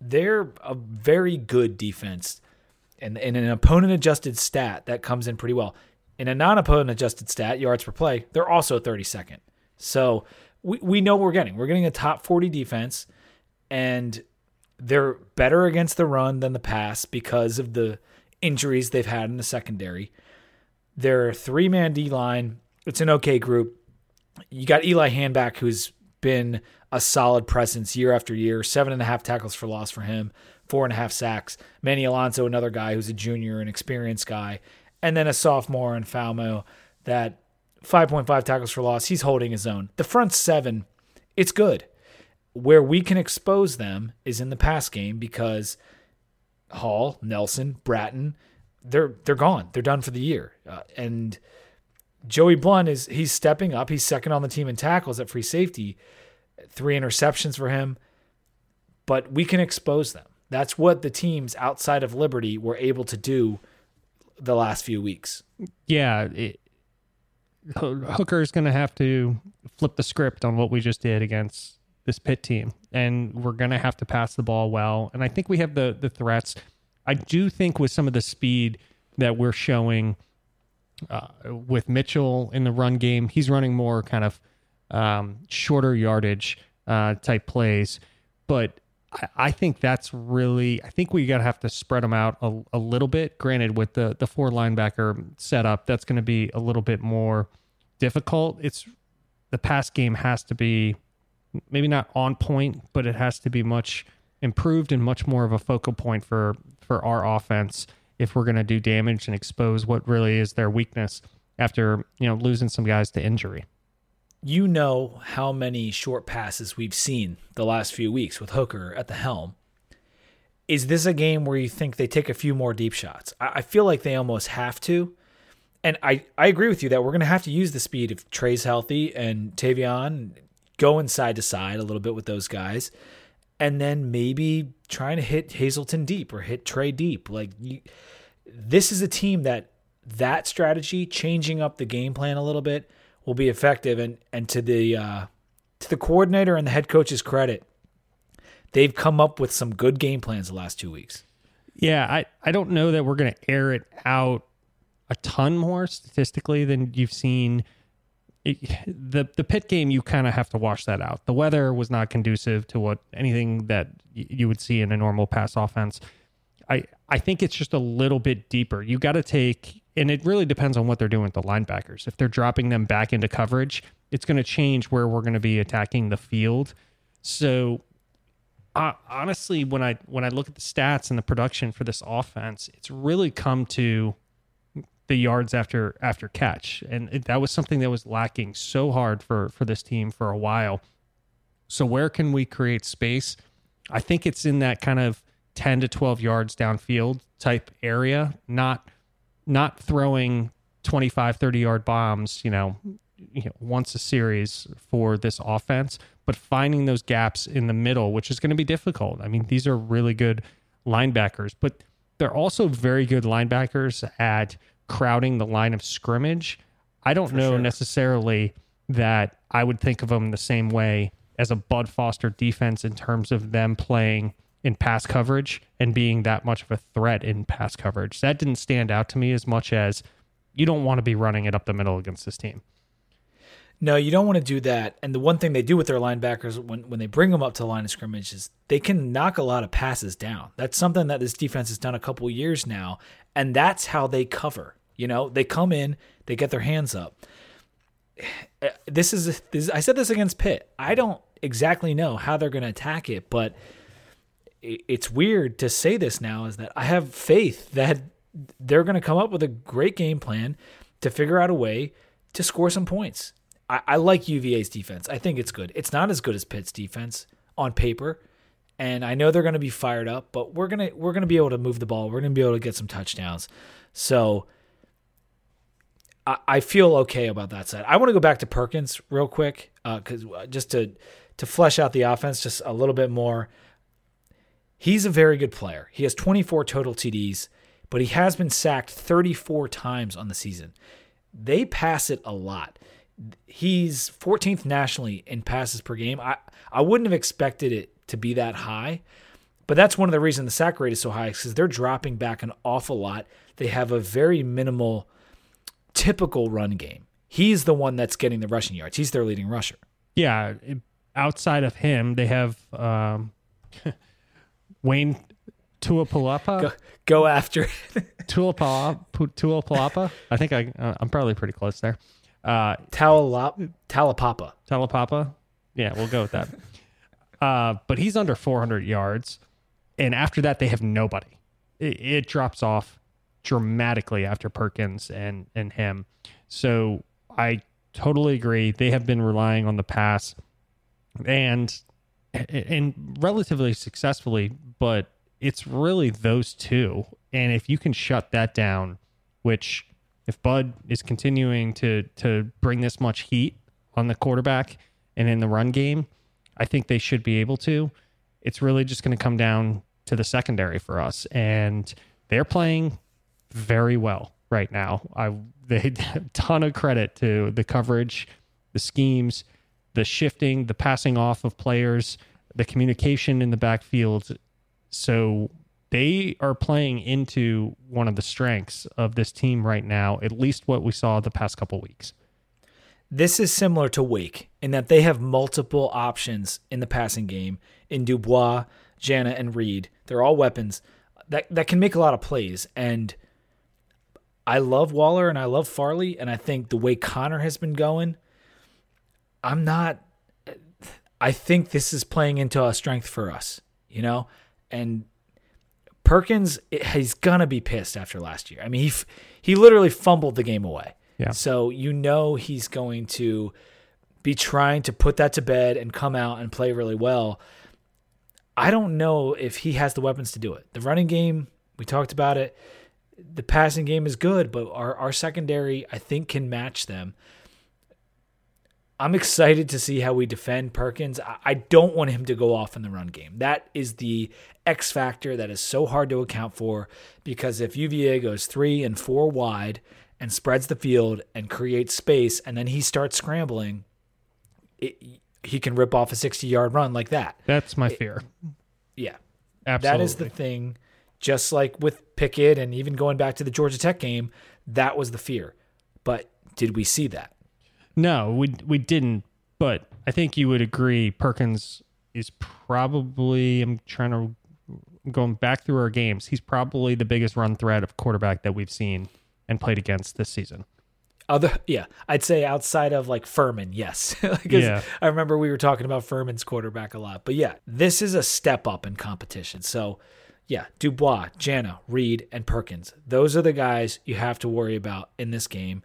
They're a very good defense, and in an opponent adjusted stat that comes in pretty well. In a non opponent adjusted stat, yards per play, they're also thirty second. So we we know what we're getting. We're getting a top forty defense, and they're better against the run than the pass because of the injuries they've had in the secondary. Their three man D line, it's an okay group. You got Eli Hanback, who's been a solid presence year after year, seven and a half tackles for loss for him, four and a half sacks. Mandy Alonso, another guy who's a junior, an experienced guy, and then a sophomore in Falmo that 5.5 tackles for loss. He's holding his own. The front seven, it's good. Where we can expose them is in the pass game because Hall, Nelson, Bratton, they're they're gone. They're done for the year. Uh, and Joey Blount is he's stepping up. He's second on the team in tackles at free safety. Three interceptions for him. But we can expose them. That's what the teams outside of Liberty were able to do the last few weeks. Yeah, it, Hooker's going to have to flip the script on what we just did against this Pitt team, and we're going to have to pass the ball well. And I think we have the the threats. I do think with some of the speed that we're showing uh, with Mitchell in the run game, he's running more kind of um, shorter yardage uh, type plays, but I, I think that's really. I think we got to have to spread them out a, a little bit. Granted, with the the four linebacker setup, that's going to be a little bit more difficult. It's the pass game has to be maybe not on point, but it has to be much improved and much more of a focal point for for our offense if we're going to do damage and expose what really is their weakness after you know losing some guys to injury. You know how many short passes we've seen the last few weeks with Hooker at the helm. Is this a game where you think they take a few more deep shots? I feel like they almost have to. And I, I agree with you that we're going to have to use the speed if Tre's healthy and Tayvion going side to side a little bit with those guys, and then maybe trying to hit Hazelton deep or hit Tre deep. Like you, this is a team that that strategy, changing up the game plan a little bit, will be effective. And and to the uh, to the coordinator and the head coach's credit, they've come up with some good game plans the last two weeks. Yeah, I, I don't know that we're going to air it out a ton more statistically than you've seen the the Pitt game you kind of have to wash that out. The weather was not conducive to what anything that y- you would see in a normal pass offense. I I think it's just a little bit deeper. You got to take and it really depends on what they're doing with the linebackers. If they're dropping them back into coverage, it's going to change where we're going to be attacking the field. So uh, honestly, when I when I look at the stats and the production for this offense, it's really come to the yards after after catch, and it, that was something that was lacking so hard for for this team for a while. So where can we create space? I think it's in that kind of 10 to 12 yards downfield type area, not not throwing 25 30 yard bombs, you know, you know, once a series for this offense, but finding those gaps in the middle, which is going to be difficult. I mean, these are really good linebackers, but they're also very good linebackers at crowding the line of scrimmage. I don't for know sure. necessarily that I would think of them the same way as a Bud Foster defense in terms of them playing in pass coverage and being that much of a threat in pass coverage. That didn't stand out to me as much as you don't want to be running it up the middle against this team. No, you don't want to do that. And the one thing they do with their linebackers when, when they bring them up to the line of scrimmage is they can knock a lot of passes down. That's something that this defense has done a couple years now. And that's how they cover. You know, they come in, they get their hands up. Eh, this is, this, I said this against Pitt. I don't exactly know how they're going to attack it, but it's weird to say this now is that I have faith that they're going to come up with a great game plan to figure out a way to score some points. I, I like UVA's defense. I think it's good. It's not as good as Pitt's defense on paper, and I know they're going to be fired up, but we're gonna we're gonna be able to move the ball. We're gonna be able to get some touchdowns. So I, I feel okay about that side. I want to go back to Perkins real quick because uh, just to to flesh out the offense just a little bit more. He's a very good player. He has 24 total TDs, but he has been sacked 34 times on the season. They pass it a lot he's 14th nationally in passes per game. I, I wouldn't have expected it to be that high, but that's one of the reasons the sack rate is so high because they're dropping back an awful lot. They have a very minimal, typical run game. He's the one that's getting the rushing yards. He's their leading rusher. Yeah, outside of him, they have um, Wayne Tuapalapa. Go, go after Tuapalapa. Tuapalapa. I think I uh, I'm probably pretty close there. Uh, Talap- Talapapa. Talapapa. Yeah, we'll go with that. uh, but he's under 400 yards, and after that, they have nobody. It, it drops off dramatically after Perkins and and him. So I totally agree. They have been relying on the pass, and and relatively successfully, but it's really those two. And if you can shut that down, which if Bud is continuing to to bring this much heat on the quarterback and in the run game, I think they should be able to. It's really just going to come down to the secondary for us, and they're playing very well right now. I they a ton of credit to the coverage, the schemes, the shifting, the passing off of players, the communication in the backfield. So they are playing into one of the strengths of this team right now, at least what we saw the past couple weeks. This is similar to Wake in that they have multiple options in the passing game in Dubois, Jana, and Reed. They're all weapons that, that can make a lot of plays. And I love Waller and I love Farley. And I think the way Connor has been going, I'm not. I think this is playing into a strength for us, you know? And Perkins, he's gonna be pissed after last year. I mean, he he literally fumbled the game away. Yeah. So you know he's going to be trying to put that to bed and come out and play really well. I don't know if he has the weapons to do it. The running game, we talked about it. The passing game is good, but our, our secondary, I think, can match them. I'm excited to see how we defend Perkins. I don't want him to go off in the run game. That is the X factor that is so hard to account for because if UVA goes three and four wide and spreads the field and creates space and then he starts scrambling, it, he can rip off a 60 yard run like that. That's my fear. It, yeah. Absolutely. That is the thing. Just like with Pickett and even going back to the Georgia Tech game, that was the fear. But did we see that? No, we we didn't. But I think you would agree Perkins is probably. I'm trying to going back through our games. He's probably the biggest run threat of quarterback that we've seen and played against this season. Other, yeah, I'd say outside of like Furman, yes. yeah. I remember we were talking about Furman's quarterback a lot, but yeah, this is a step up in competition. So, yeah, Dubois, Jana, Reed, and Perkins. Those are the guys you have to worry about in this game.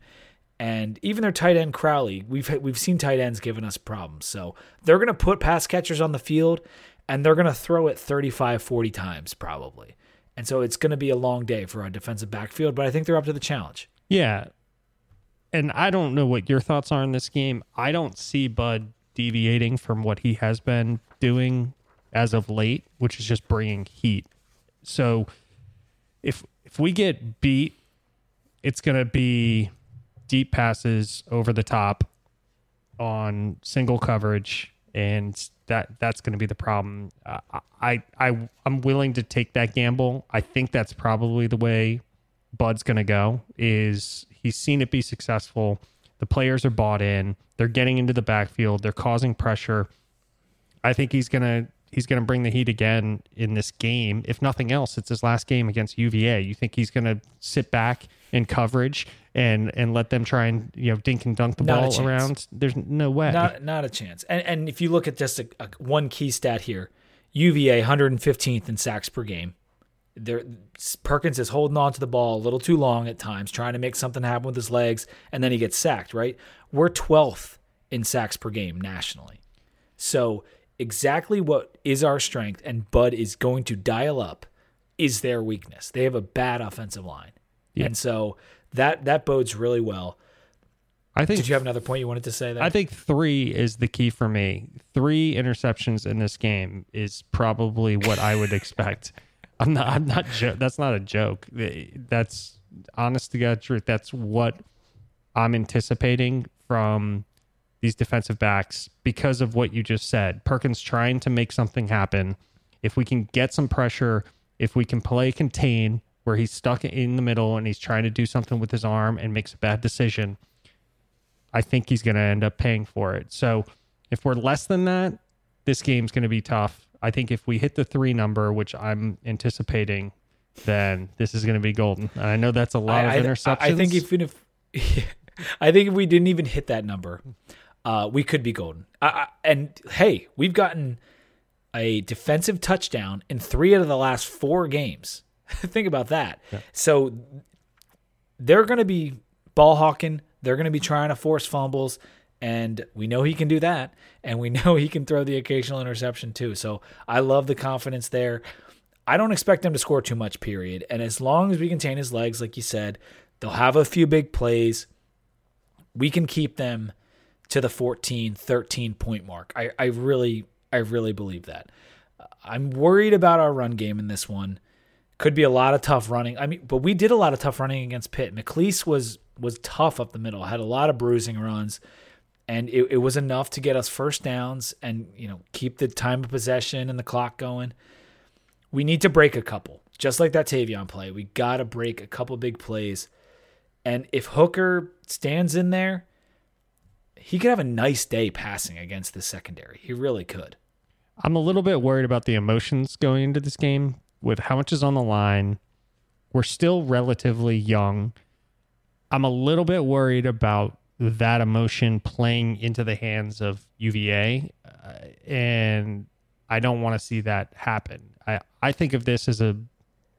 And even their tight end Cowley, we've we've seen tight ends giving us problems. So they're going to put pass catchers on the field and they're going to throw it 35 40 times probably. And so it's going to be a long day for our defensive backfield, but I think they're up to the challenge. Yeah. And I don't know what your thoughts are in this game. I don't see Bud deviating from what he has been doing as of late, which is just bringing heat. So if if we get beat, it's going to be deep passes over the top on single coverage and that that's going to be the problem. Uh, I I I'm willing to take that gamble. I think that's probably the way Bud's going to go. Is he's seen it be successful. The players are bought in. They're getting into the backfield. They're causing pressure. I think he's gonna he's gonna bring the heat again in this game. If nothing else, it's his last game against UVA. You think he's gonna sit back in coverage and and let them try and you know dink and dunk the Not ball around? There's no way. Not not a chance. And and if you look at just a, a, one key stat here, UVA 115th in sacks per game. There, Perkins is holding on to the ball a little too long at times, trying to make something happen with his legs, and then he gets sacked. Right? We're 12th in sacks per game nationally. So exactly what is our strength, and Bud is going to dial up, is their weakness. They have a bad offensive line, Yeah. and so that that bodes really well. I think Did you have another point you wanted to say? There? I think three is the key for me. Three interceptions in this game is probably what I would expect. I'm not. I'm not. Jo- that's not a joke. That's honest to God truth. That's what I'm anticipating from these defensive backs because of what you just said. Perkins trying to make something happen. If we can get some pressure, if we can play contain where he's stuck in the middle and he's trying to do something with his arm and makes a bad decision, I think he's going to end up paying for it. So if we're less than that, this game's going to be tough. I think if we hit the three number, which I'm anticipating, then this is going to be golden. And I know that's a lot I, of I- interceptions. I think even if I think if we didn't even hit that number, uh, we could be golden. I, I, and hey, we've gotten a defensive touchdown in three out of the last four games. think about that. So they're going to be ball hawking. They're going to be trying to force fumbles, and we know he can do that, and we know he can throw the occasional interception too. So I love the confidence there. I don't expect them to score too much, period. And as long as we contain his legs, like you said, they'll have a few big plays. We can keep them to the 14, 13 point mark. I, I really, I really believe that. I'm worried about our run game in this one. Could be a lot of tough running. I mean, but we did a lot of tough running against Pitt. McClease was was tough up the middle, had a lot of bruising runs, and it, it was enough to get us first downs and you know keep the time of possession and the clock going. We need to break a couple, just like that Tayvion play. We got to break a couple big plays, and if Hooker stands in there, he could have a nice day passing against the secondary. He really could. I'm a little bit worried about the emotions going into this game with how much is on the line. We're still relatively young. I'm a little bit worried about that emotion playing into the hands of UVA, uh, and I don't want to see that happen. I I think of this as a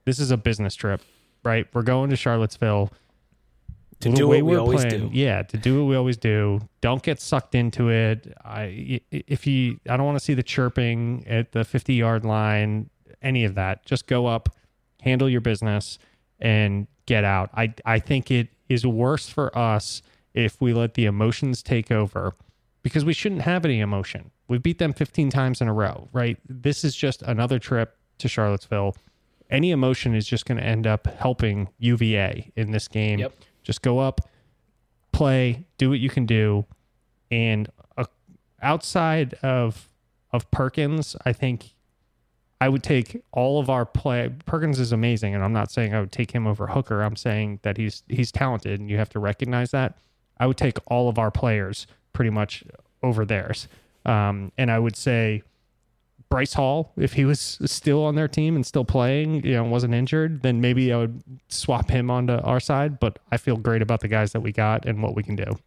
this is a business trip, right? We're going to Charlottesville To do what we always playing- do. Yeah, to do what we always do. Don't get sucked into it. I if you I don't want to see the chirping at the 50 yard line, any of that. Just go up, handle your business, and get out. I I think it is worse for us if we let the emotions take over because we shouldn't have any emotion. We beat them 15 times in a row, right? This is just another trip to Charlottesville. Any emotion is just going to end up helping UVA in this game. Yep. Just go up, play, do what you can do, and uh, outside of of Perkins, I think I would take all of our play. Perkins is amazing, and I'm not saying I would take him over Hooker. I'm saying that he's he's talented, and you have to recognize that. I would take all of our players pretty much over theirs, um, and I would say Bryce Hall, if he was still on their team and still playing, you know, wasn't injured, then maybe I would swap him onto our side. But I feel great about the guys that we got and what we can do.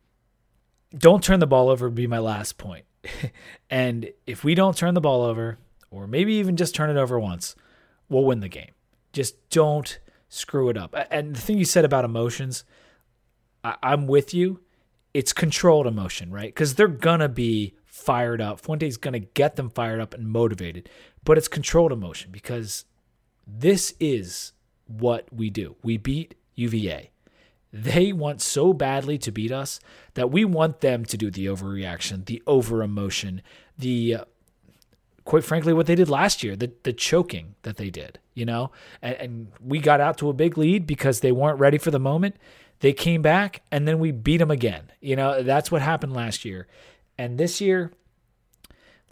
don't turn the ball over would be my last point. and if we don't turn the ball over, or maybe even just turn it over once, we'll win the game. Just don't screw it up. And the thing you said about emotions, I, I'm with you. It's controlled emotion, right? Because they're gonna be fired up. Fuente's is gonna get them fired up and motivated, but it's controlled emotion because this is what we do. We beat UVA. They want so badly to beat us that we want them to do the overreaction, the over emotion, the uh, quite frankly what they did last year, the the choking that they did, you know? And, and we got out to a big lead because they weren't ready for the moment. They came back and then we beat them again. You know, that's what happened last year. And this year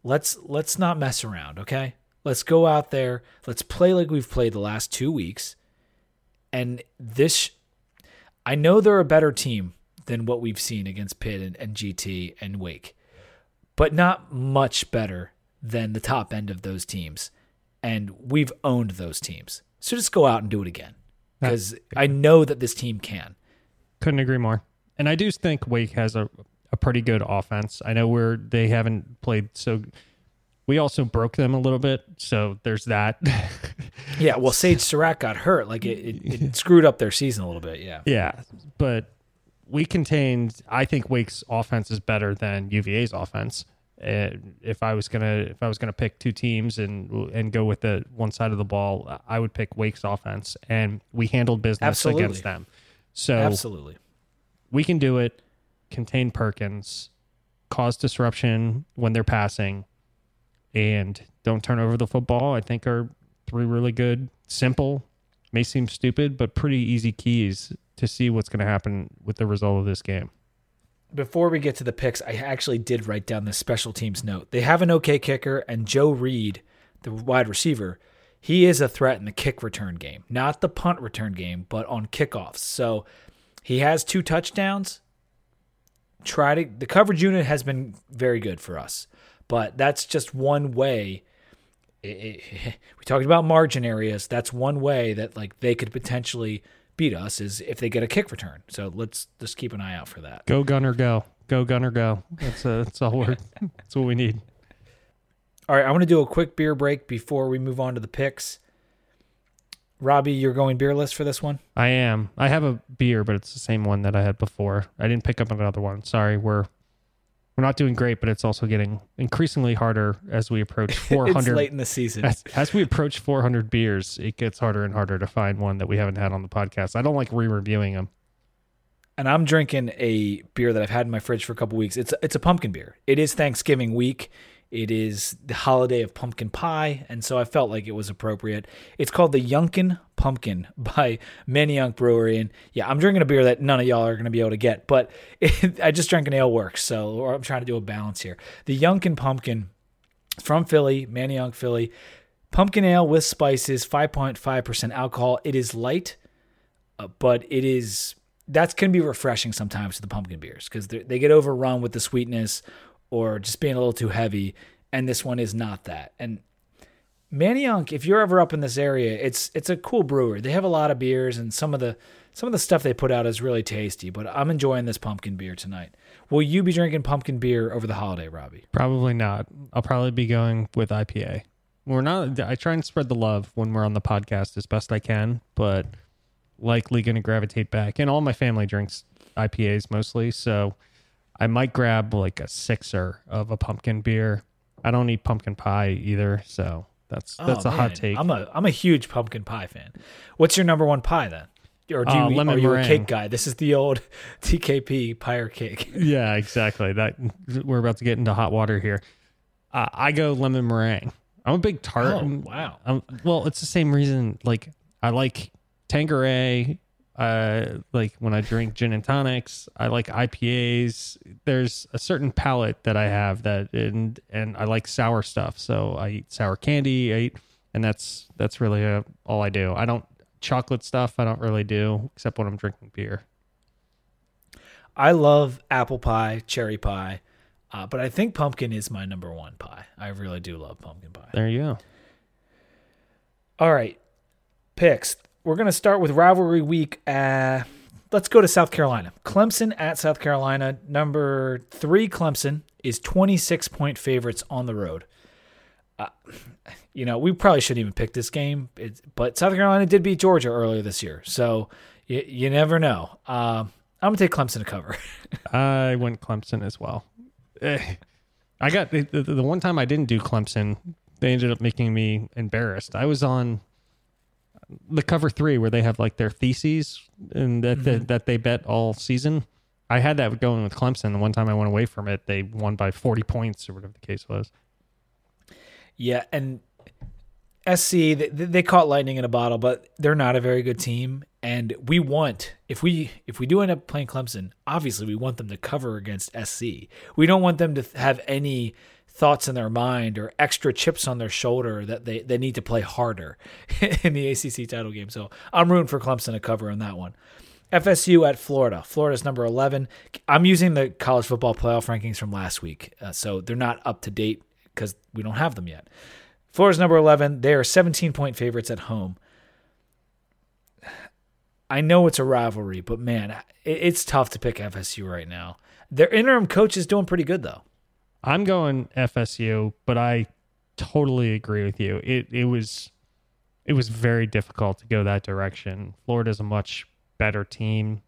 let's let's not mess around, okay? Let's go out there. Let's play like we've played the last 2 weeks. And this I know they're a better team than what we've seen against Pitt and, and GT and Wake, but not much better than the top end of those teams. And we've owned those teams. So just go out and do it again because I know that this team can. Couldn't agree more. And I do think Wake has a, a pretty good offense. I know where they haven't played so. We also broke them a little bit, so there's that. yeah, well, Sage Surratt got hurt. Like it, it, it screwed up their season a little bit. Yeah. Yeah, but we contained. I think Wake's offense is better than UVA's offense. And if I was gonna if I was gonna pick two teams and and go with the one side of the ball, I would pick Wake's offense, and we handled business Absolutely. against them. So Absolutely. we can do it. Contain Perkins, cause disruption when they're passing, and don't turn over the football. I think are three really good, simple, may seem stupid, but pretty easy keys to see what's going to happen with the result of this game. Before we get to the picks, I actually did write down this special teams note. They have an okay kicker, and Joe Reed, the wide receiver, he is a threat in the kick return game, not the punt return game, but on kickoffs. So he has two touchdowns. Try to the coverage unit has been very good for us, but that's just one way. It, it, we talked about margin areas. That's one way that like they could potentially beat us is if they get a kick return. So let's just keep an eye out for that. Go Gunner, go! Go Gunner, go! That's uh, that's all we're that's what we need. All right, I want to do a quick beer break before we move on to the picks. Robbie, you're going beerless for this one. I am. I have a beer, but it's the same one that I had before. I didn't pick up another one. Sorry, we're we're not doing great, but it's also getting increasingly harder as we approach 400. it's late in the season. As, as, we approach 400 beers, it gets harder and harder to find one that we haven't had on the podcast. I don't like re-reviewing them. And I'm drinking a beer that I've had in my fridge for a couple weeks. It's it's a pumpkin beer. It is Thanksgiving week. It is the holiday of pumpkin pie, and so I felt like it was appropriate. It's called the Yunkin Pumpkin by Manayunk Brewery, and yeah, I'm drinking a beer that none of y'all are going to be able to get, but it, I just drank an ale works, so I'm trying to do a balance here. The Yunkin Pumpkin from Philly, Manayunk, Philly, pumpkin ale with spices, 5.5% alcohol. It is light, uh, but it is that's can be refreshing sometimes to the pumpkin beers because they get overrun with the sweetness or just being a little too heavy. And this one is not that. And Manayunk, if you're ever up in this area, it's it's a cool brewer. They have a lot of beers and some of the some of the stuff they put out is really tasty. But I'm enjoying this pumpkin beer tonight. Will you be drinking pumpkin beer over the holiday, Robbie? Probably not. I'll probably be going with IPA. We're not. I try and spread the love when we're on the podcast as best I can, but likely going to gravitate back. And all my family drinks IPAs mostly, so I might grab like a sixer of a pumpkin beer. I don't eat pumpkin pie either, so that's that's oh, a man. hot take. I'm a I'm a huge pumpkin pie fan. What's your number one pie then? Or do Uh, you, lemon are you a cake guy? This is the old TKP pyre cake. yeah, exactly. That we're about to get into hot water here. Uh, I go lemon meringue. I'm a big tart. Oh, wow. I'm, well, it's the same reason. Like I like Tanqueray. Uh, like when I drink gin and tonics, I like IPAs. There's a certain palate that I have that, and and I like sour stuff. So I eat sour candy. I eat, and that's that's really uh, all I do. I don't chocolate stuff. I don't really do except when I'm drinking beer. I love apple pie, cherry pie, uh, but I think pumpkin is my number one pie. I really do love pumpkin pie. There you go. All right, picks. We're gonna start with rivalry week. Uh, let's go to South Carolina. Clemson at South Carolina. Number three, Clemson is 26 point favorites on the road. Uh, you know, we probably shouldn't even pick this game, it's, but South Carolina did beat Georgia earlier this year, so you, you never know. Um, I'm gonna take Clemson to cover. I went Clemson as well. Eh. I got the, the, the one time I didn't do Clemson, they ended up making me embarrassed. I was on the cover three where they have like their theses and that that, mm-hmm. that they bet all season. I had that going with Clemson. The one time I went away from it, they won by 40 points or whatever the case was. Yeah, and SC they, they caught lightning in a bottle, but they're not a very good team. And we want if we if we do end up playing Clemson, obviously we want them to cover against SC. We don't want them to have any thoughts in their mind or extra chips on their shoulder that they, they need to play harder in the ACC title game. So I'm rooting for Clemson to cover on that one. FSU at Florida. Florida's number 11. I'm using the college football playoff rankings from last week, uh, so they're not up to date because we don't have them yet. Florida's number 11. They are 17 point favorites at home. I know it's a rivalry, but man, it's tough to pick FSU right now. Their interim coach is doing pretty good, though. I'm going FSU, but I totally agree with you. It it was it was very difficult to go that direction. Florida's a much better team.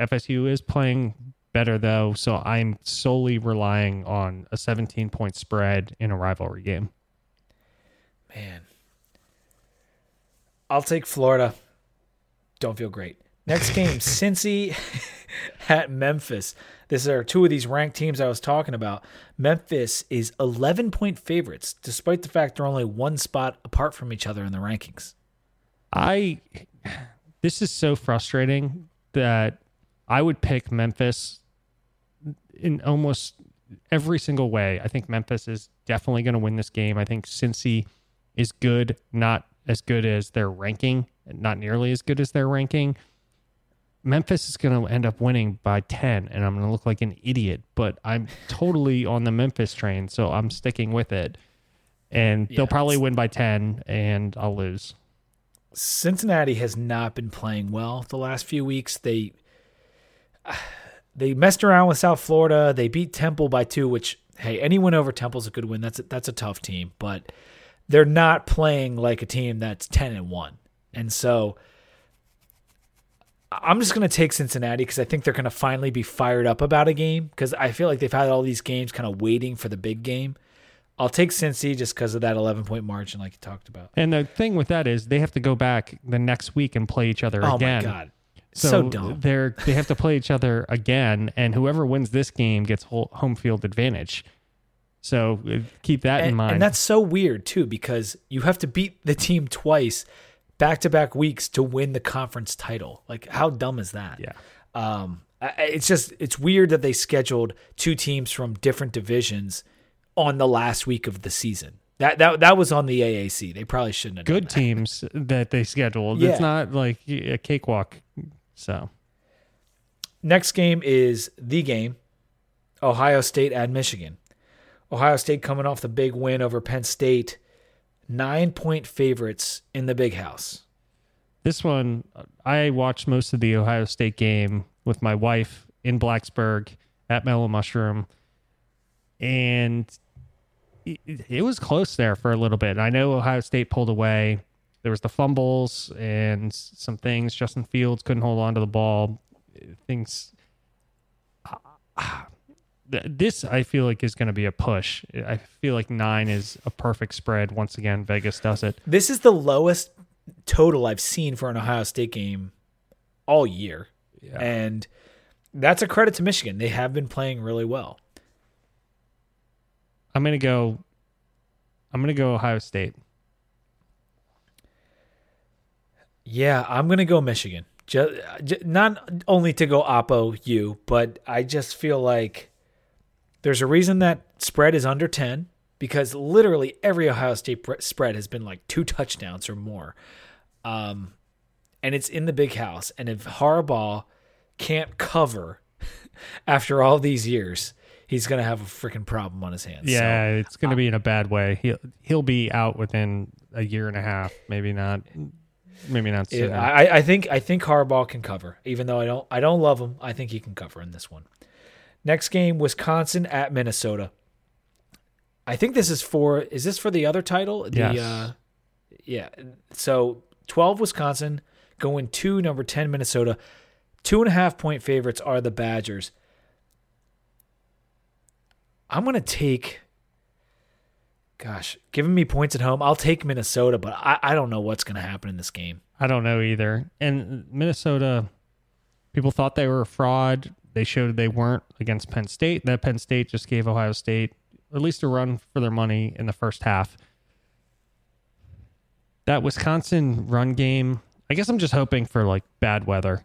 FSU is playing better though, so I'm solely relying on a 17 point spread in a rivalry game. Man. I'll take Florida. Don't feel great. Next game, Cincy at Memphis. These are two of these ranked teams I was talking about. Memphis is 11 point favorites, despite the fact they're only one spot apart from each other in the rankings. I, this is so frustrating that I would pick Memphis in almost every single way. I think Memphis is definitely going to win this game. I think Cincy is good, not as good as their ranking, not nearly as good as their ranking. Memphis is going to end up winning by 10 and I'm going to look like an idiot, but I'm totally on the Memphis train, so I'm sticking with it. And yeah, they'll probably win by 10 and I'll lose. Cincinnati has not been playing well the last few weeks. They they messed around with South Florida. They beat Temple by 2, which hey, anyone over Temple's a good win. That's a, that's a tough team, but they're not playing like a team that's 10 and 1. And so I'm just going to take Cincinnati because I think they're going to finally be fired up about a game because I feel like they've had all these games kind of waiting for the big game. I'll take Cincy just because of that 11 point margin, like you talked about. And the thing with that is they have to go back the next week and play each other oh again. Oh my god, so, so dumb. They're they have to play each other again, and whoever wins this game gets home field advantage. So uh, keep that and, in mind. And that's so weird too because you have to beat the team twice back to back weeks to win the conference title. Like, how dumb is that? Yeah. Um, it's just it's weird that they scheduled two teams from different divisions on the last week of the season. That that that was on the AAC. They probably shouldn't have good teams that they scheduled. Yeah. It's not like a cakewalk. So next game is the game, Ohio State at Michigan. Ohio State coming off the big win over Penn State nine point favorites in the big house. This one, I watched most of the Ohio State game with my wife in Blacksburg at Mellow Mushroom, and it, it was close there for a little bit. I know Ohio State pulled away. There was the fumbles and some things. Justin Fields couldn't hold on to the ball. Things this I feel like is going to be a push. I feel like nine is a perfect spread. Once again, Vegas does it. This is the lowest total I've seen for an Ohio State game all year, yeah. and that's a credit to Michigan. They have been playing really well. I'm going to go. I'm going to go Ohio State. Yeah, I'm going to go Michigan. Just, not only to go Oppo you, but I just feel like there's a reason that spread is under 10 because literally every Ohio State spread has been like two touchdowns or more. Um, and it's in the big house. And if Harbaugh can't cover after all these years, he's going to have a freaking problem on his hands. Yeah, so, it's going to uh, be in a bad way. He'll he'll be out within a year and a half, maybe not. Maybe not. It, I, I think I think Harbaugh can cover, even though I don't I don't love him. I think he can cover in this one. Next game, Wisconsin at Minnesota. I think this is for is this for the other title? The yes. uh yeah. So 12 Wisconsin going to number 10 Minnesota. Two and a half point favorites are the Badgers. I'm going to take, gosh, giving me points at home, I'll take Minnesota, but I, I don't know what's going to happen in this game. I don't know either. And Minnesota, people thought they were a fraud. They showed they weren't against Penn State. That Penn State just gave Ohio State at least a run for their money in the first half. That Wisconsin run game, I guess I'm just hoping for like bad weather.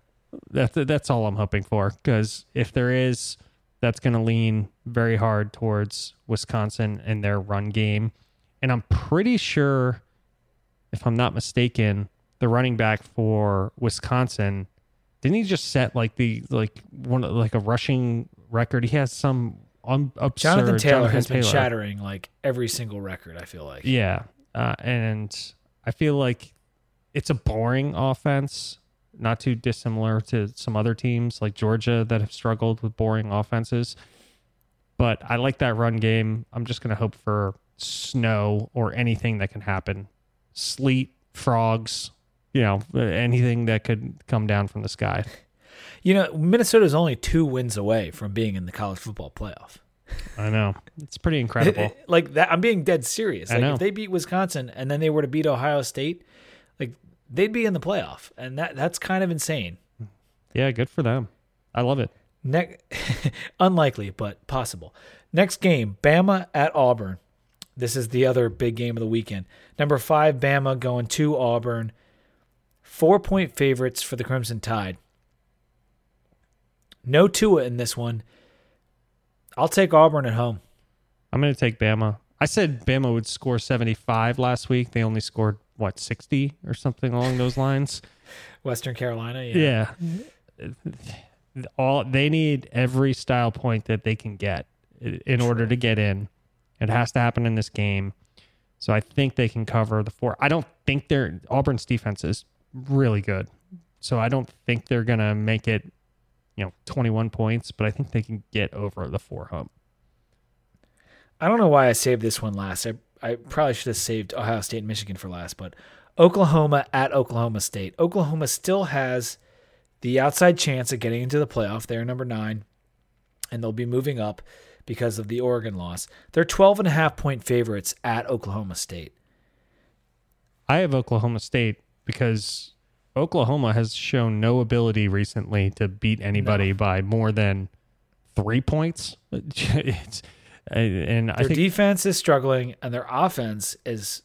That's that's all I'm hoping for because if there is, that's going to lean very hard towards Wisconsin and their run game. And I'm pretty sure, if I'm not mistaken, the running back for Wisconsin didn't he just set like the like one like a rushing record? He has some un- absurd. Jonathan Taylor Jonathan has been shattering like every single record, I feel like. Yeah, uh, and I feel like it's a boring offense, not too dissimilar to some other teams like Georgia that have struggled with boring offenses. But I like that run game. I'm just going to hope for snow or anything that can happen, sleet, frogs, you know, anything that could come down from the sky. You know, Minnesota is only two wins away from being in the college football playoff. I know it's pretty incredible. like that, I'm being dead serious. I Like know. if they beat Wisconsin and then they were to beat Ohio State, like they'd be in the playoff, and that that's kind of insane. yeah, good for them. I love it. Ne- unlikely, but possible. Next game, Bama at Auburn. This is the other big game of the weekend. Number five, Bama going to Auburn. Four point favorites for the Crimson Tide. No Tua in this one. I'll take Auburn at home. I'm going to take Bama. I said Bama would score 75 last week. They only scored what 60 or something along those lines. Western Carolina, yeah. Yeah. All they need every style point that they can get in order to get in. It has to happen in this game. So I think they can cover the four. I don't think they're Auburn's defense is really good. So I don't think they're going to make it, you know, 21 points, but I think they can get over the four hump. I don't know why I saved this one last. I, I probably should have saved Ohio State and Michigan for last, but Oklahoma at Oklahoma State. Oklahoma still has the outside chance of getting into the playoff. They're number nine, and they'll be moving up because of the Oregon loss. They're 12 and a half point favorites at Oklahoma State. I have Oklahoma State because Oklahoma has shown no ability recently to beat anybody by more than three points. it's, and I Their think defense is struggling, and their offense is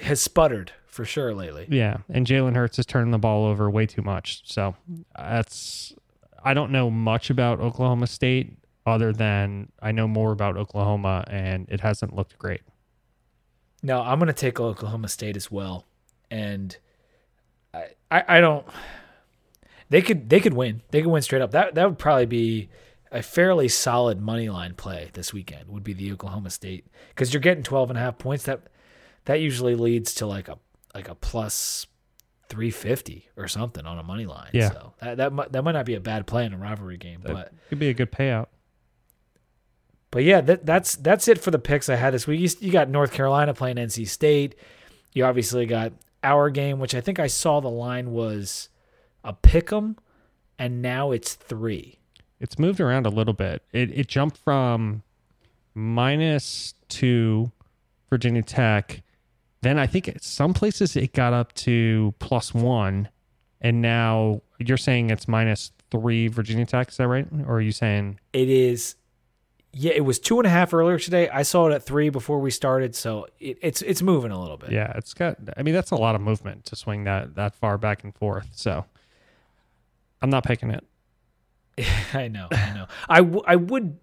has sputtered for sure lately. yeah, and Jalen Hurts is turning the ball over way too much. So that's I don't know much about Oklahoma State other than I know more about Oklahoma, and it hasn't looked great. No, I'm going to take Oklahoma State as well, and I, I, I don't. They could, they could win. They could win straight up. That that would probably be a fairly solid money line play this weekend. Would be the Oklahoma State because you're getting 12 and a half points. That that usually leads to like a like a plus 350 or something on a money line. Yeah. So that that might, that might not be a bad play in a rivalry game, That but could be a good payout. but yeah, that, that's that's it for the picks I had this week. You, you got North Carolina playing NC State. You obviously got our game, which I think I saw the line was a pick 'em, and now it's three. it's moved around a little bit. It it jumped from minus two Virginia Tech. Then I think some places it got up to plus one, and now you're saying it's minus three Virginia Tech. Is that right? Or are you saying It is, yeah, it was two and a half earlier today. I saw it at three before we started, so it, it's it's moving a little bit. yeah? It's got. I mean, that's a lot of movement to swing that that far back and forth. So I'm not picking it. I know, I know. I, w- I would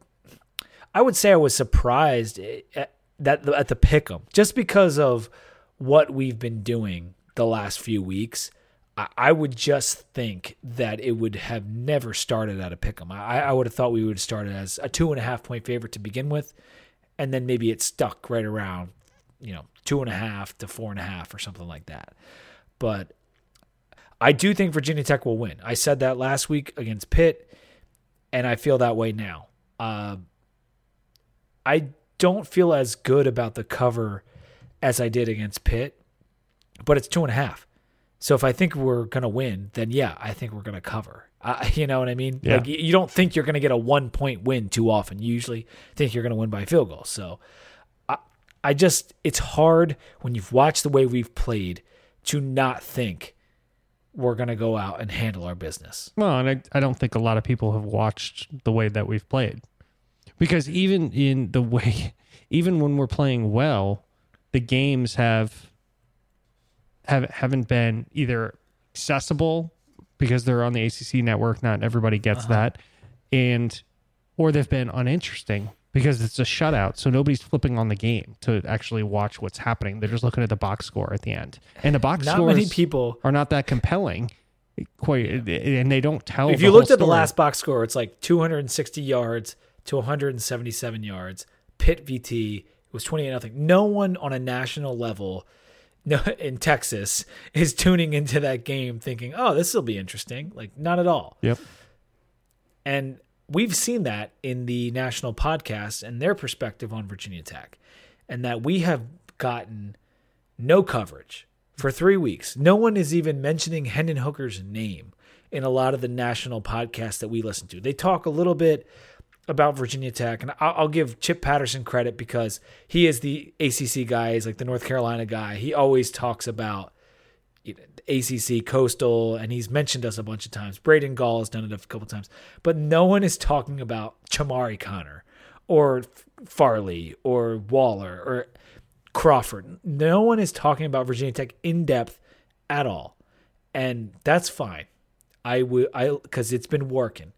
I would say I was surprised eh, at that at the pick'em just because of what we've been doing the last few weeks. I, would just think that it would have never started at a pick'em. I, I would have thought we would have started as a two and a half point favorite to begin with, and then maybe it stuck right around, you know, two and a half to four and a half or something like that. But I do think Virginia Tech will win. I said that last week against Pitt, and I feel that way now. Uh, I don't feel as good about the cover as I did against Pitt, but it's two and a half. So if I think we're going to win, then yeah, I think we're going to cover. Uh, you know what I mean? Yeah. Like you don't think you're going to get a one point win too often. You usually think you're going to win by field goal. So I, I just, it's hard when you've watched the way we've played to not think we're going to go out and handle our business. Well, and I, I don't think a lot of people have watched the way that we've played. Because even in the way, even when we're playing well, the games have have haven't been either accessible because they're on the ACC network. Not everybody gets uh-huh. that, and or they've been uninteresting because it's a shutout. So nobody's flipping on the game to actually watch what's happening. They're just looking at the box score at the end, and the box Not scores many people. are not that compelling. Quite, and they don't tell. If you looked at the last box score, it's like 260 yards to 177 yards. Pitt VT was 28 nothing. No one on a national level in Texas is tuning into that game thinking, "Oh, this will be interesting." Like not at all. Yep. And we've seen that in the national podcast and their perspective on Virginia Tech, and that we have gotten no coverage for three weeks. No one is even mentioning Hendon Hooker's name in a lot of the national podcasts that we listen to. They talk a little bit about Virginia Tech, and I'll, I'll give Chip Patterson credit because he is the ACC guy. He's like the North Carolina guy. He always talks about you know, ACC Coastal, and he's mentioned us a bunch of times. Braden Gall has done it a couple times, but no one is talking about Chamarri Conner or Farley or Waller or Crawford. No one is talking about Virginia Tech in depth at all, and that's fine. I will, I because it's been working,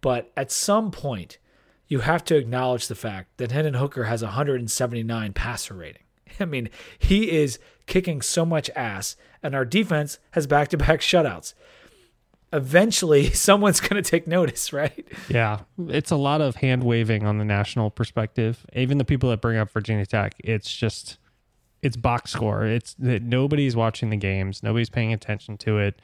but at some point, you have to acknowledge the fact that Hendon Hooker has a 179 passer rating. I mean, he is kicking so much ass, and our defense has back to back shutouts. Eventually, someone's going to take notice, right? Yeah, it's a lot of hand waving on the national perspective. Even the people that bring up Virginia Tech, it's just it's box score. It's that nobody's watching the games, nobody's paying attention to it.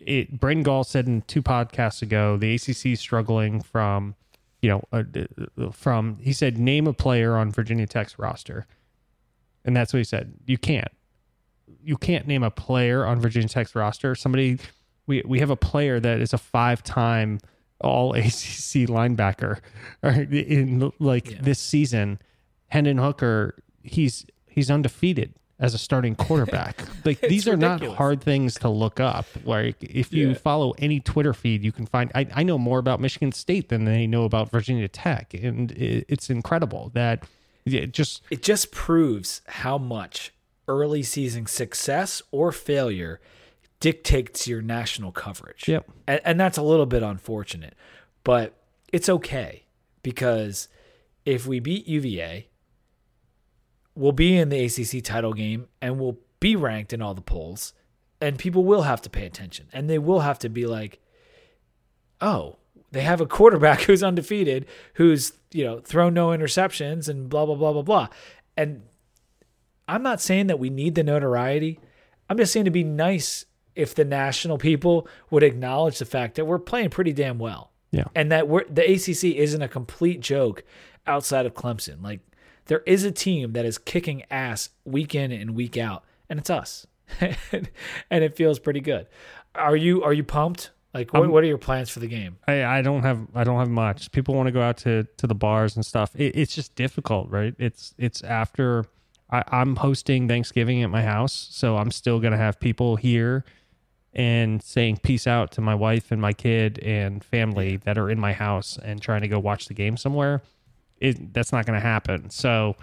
It Braden Gall said in two podcasts ago, the ACC is struggling from, you know, uh, from he said name a player on Virginia Tech's roster, and that's what he said. You can't, you can't name a player on Virginia Tech's roster. Somebody, we we have a player that is a five time all ACC linebacker or in like this season. Hendon Hooker, he's he's undefeated as a starting quarterback. like these are not hard things to look up. Like if you Yeah. follow any Twitter feed, you can find. I, I know more about Michigan State than they know about Virginia Tech, and it, it's incredible that it just It just proves how much early season success or failure dictates your national coverage. Yep. And, and that's a little bit unfortunate, but it's okay because if we beat UVA, we'll be in the ACC title game and we'll be ranked in all the polls, and people will have to pay attention and they will have to be like, oh, they have a quarterback who's undefeated, who's you know thrown no interceptions and blah blah blah blah blah. And I'm not saying that we need the notoriety. I'm just saying to be nice if the national people would acknowledge the fact that we're playing pretty damn well. Yeah. And that we're the ACC isn't a complete joke outside of Clemson. Like there is a team that is kicking ass week in and week out, and it's us. and it feels pretty good. Are you are you pumped? Like what, what are your plans for the game? I, I don't have I don't have much. People want to go out to to the bars and stuff. It, it's just difficult, right? It's it's after I, I'm hosting Thanksgiving at my house, so I'm still gonna have people here and saying peace out to my wife and my kid and family that are in my house and trying to go watch the game somewhere. It that's not gonna happen. So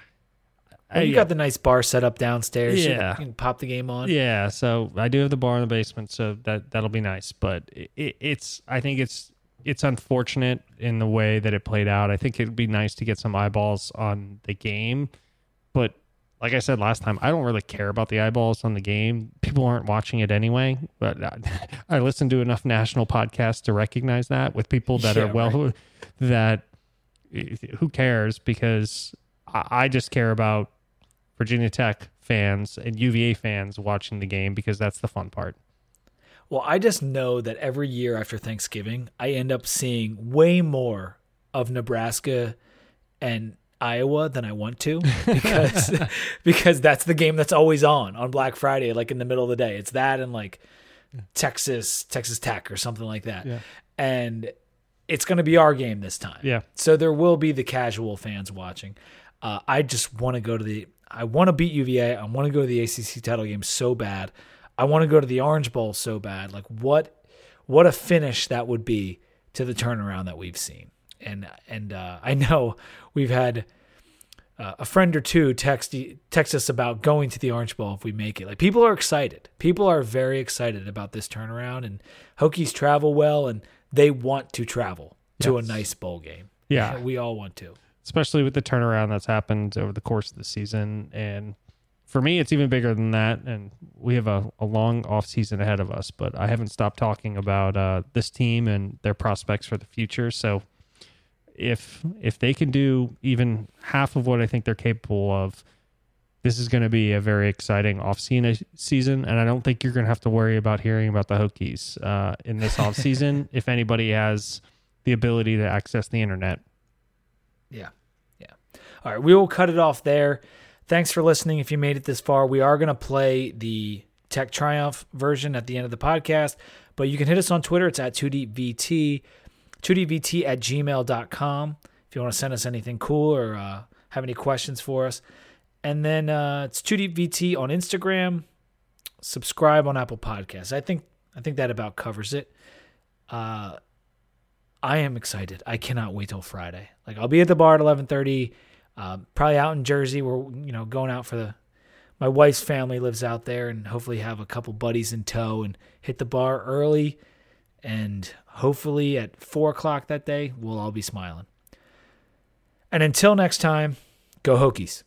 Well, you I- got the nice bar set up downstairs. Yeah, You Yeah. can pop the game on. Yeah, so I do have the bar in the basement, so that that'll be nice. But it, it, it's I think it's it's unfortunate in the way that it played out. I think it'd be nice to get some eyeballs on the game, but like I said last time, I don't really care about the eyeballs on the game. People aren't watching it anyway. But I, I listen to enough national podcasts to recognize that with people that Yeah, are well that who cares because I, just care about Virginia Tech fans and UVA fans watching the game because that's the fun part. Well, I just know that every year after Thanksgiving, I end up seeing way more of Nebraska and Iowa than I want to because because that's the game that's always on on Black Friday, like in the middle of the day. It's that and like Texas Texas Tech or something like that, Yeah. and it's going to be our game this time. Yeah. So there will be the casual fans watching. Uh, I just want to go to the. I want to beat UVA. I want to go to the ACC title game so bad. I want to go to the Orange Bowl so bad. Like what, what a finish that would be to the turnaround that we've seen. And and uh, I know we've had uh, a friend or two text text us about going to the Orange Bowl if we make it. Like people are excited. People are very excited about this turnaround, and Hokies travel well, and they want to travel to Yes. a nice bowl game. Yeah. we all want to. especially with the turnaround that's happened over the course of the season. And for me, it's even bigger than that. And we have a, a long off season ahead of us, but I haven't stopped talking about uh, this team and their prospects for the future. So if if they can do even half of what I think they're capable of, this is going to be a very exciting off season. And I don't think you're going to have to worry about hearing about the Hokies uh, in this off season if anybody has the ability to access the internet. Yeah. Yeah. All right. We will cut it off there. Thanks for listening. If you made it this far, we are going to play the Tech Triumph version at the end of the podcast, but you can hit us on Twitter. It's at 2DVT, 2DVT at gmail.com if you want to send us anything cool or uh, have any questions for us. And then uh, it's 2DVT on Instagram. Subscribe on Apple Podcasts. I think I think that about covers it. Uh, I am excited. I cannot wait till Friday. Like I'll be at the bar at eleven thirty. Uh, probably out in Jersey. We're you know going out for the. My wife's family lives out there, and hopefully have a couple buddies in tow and hit the bar early. And hopefully at four o'clock that day, we'll all be smiling. And until next time, go Hokies.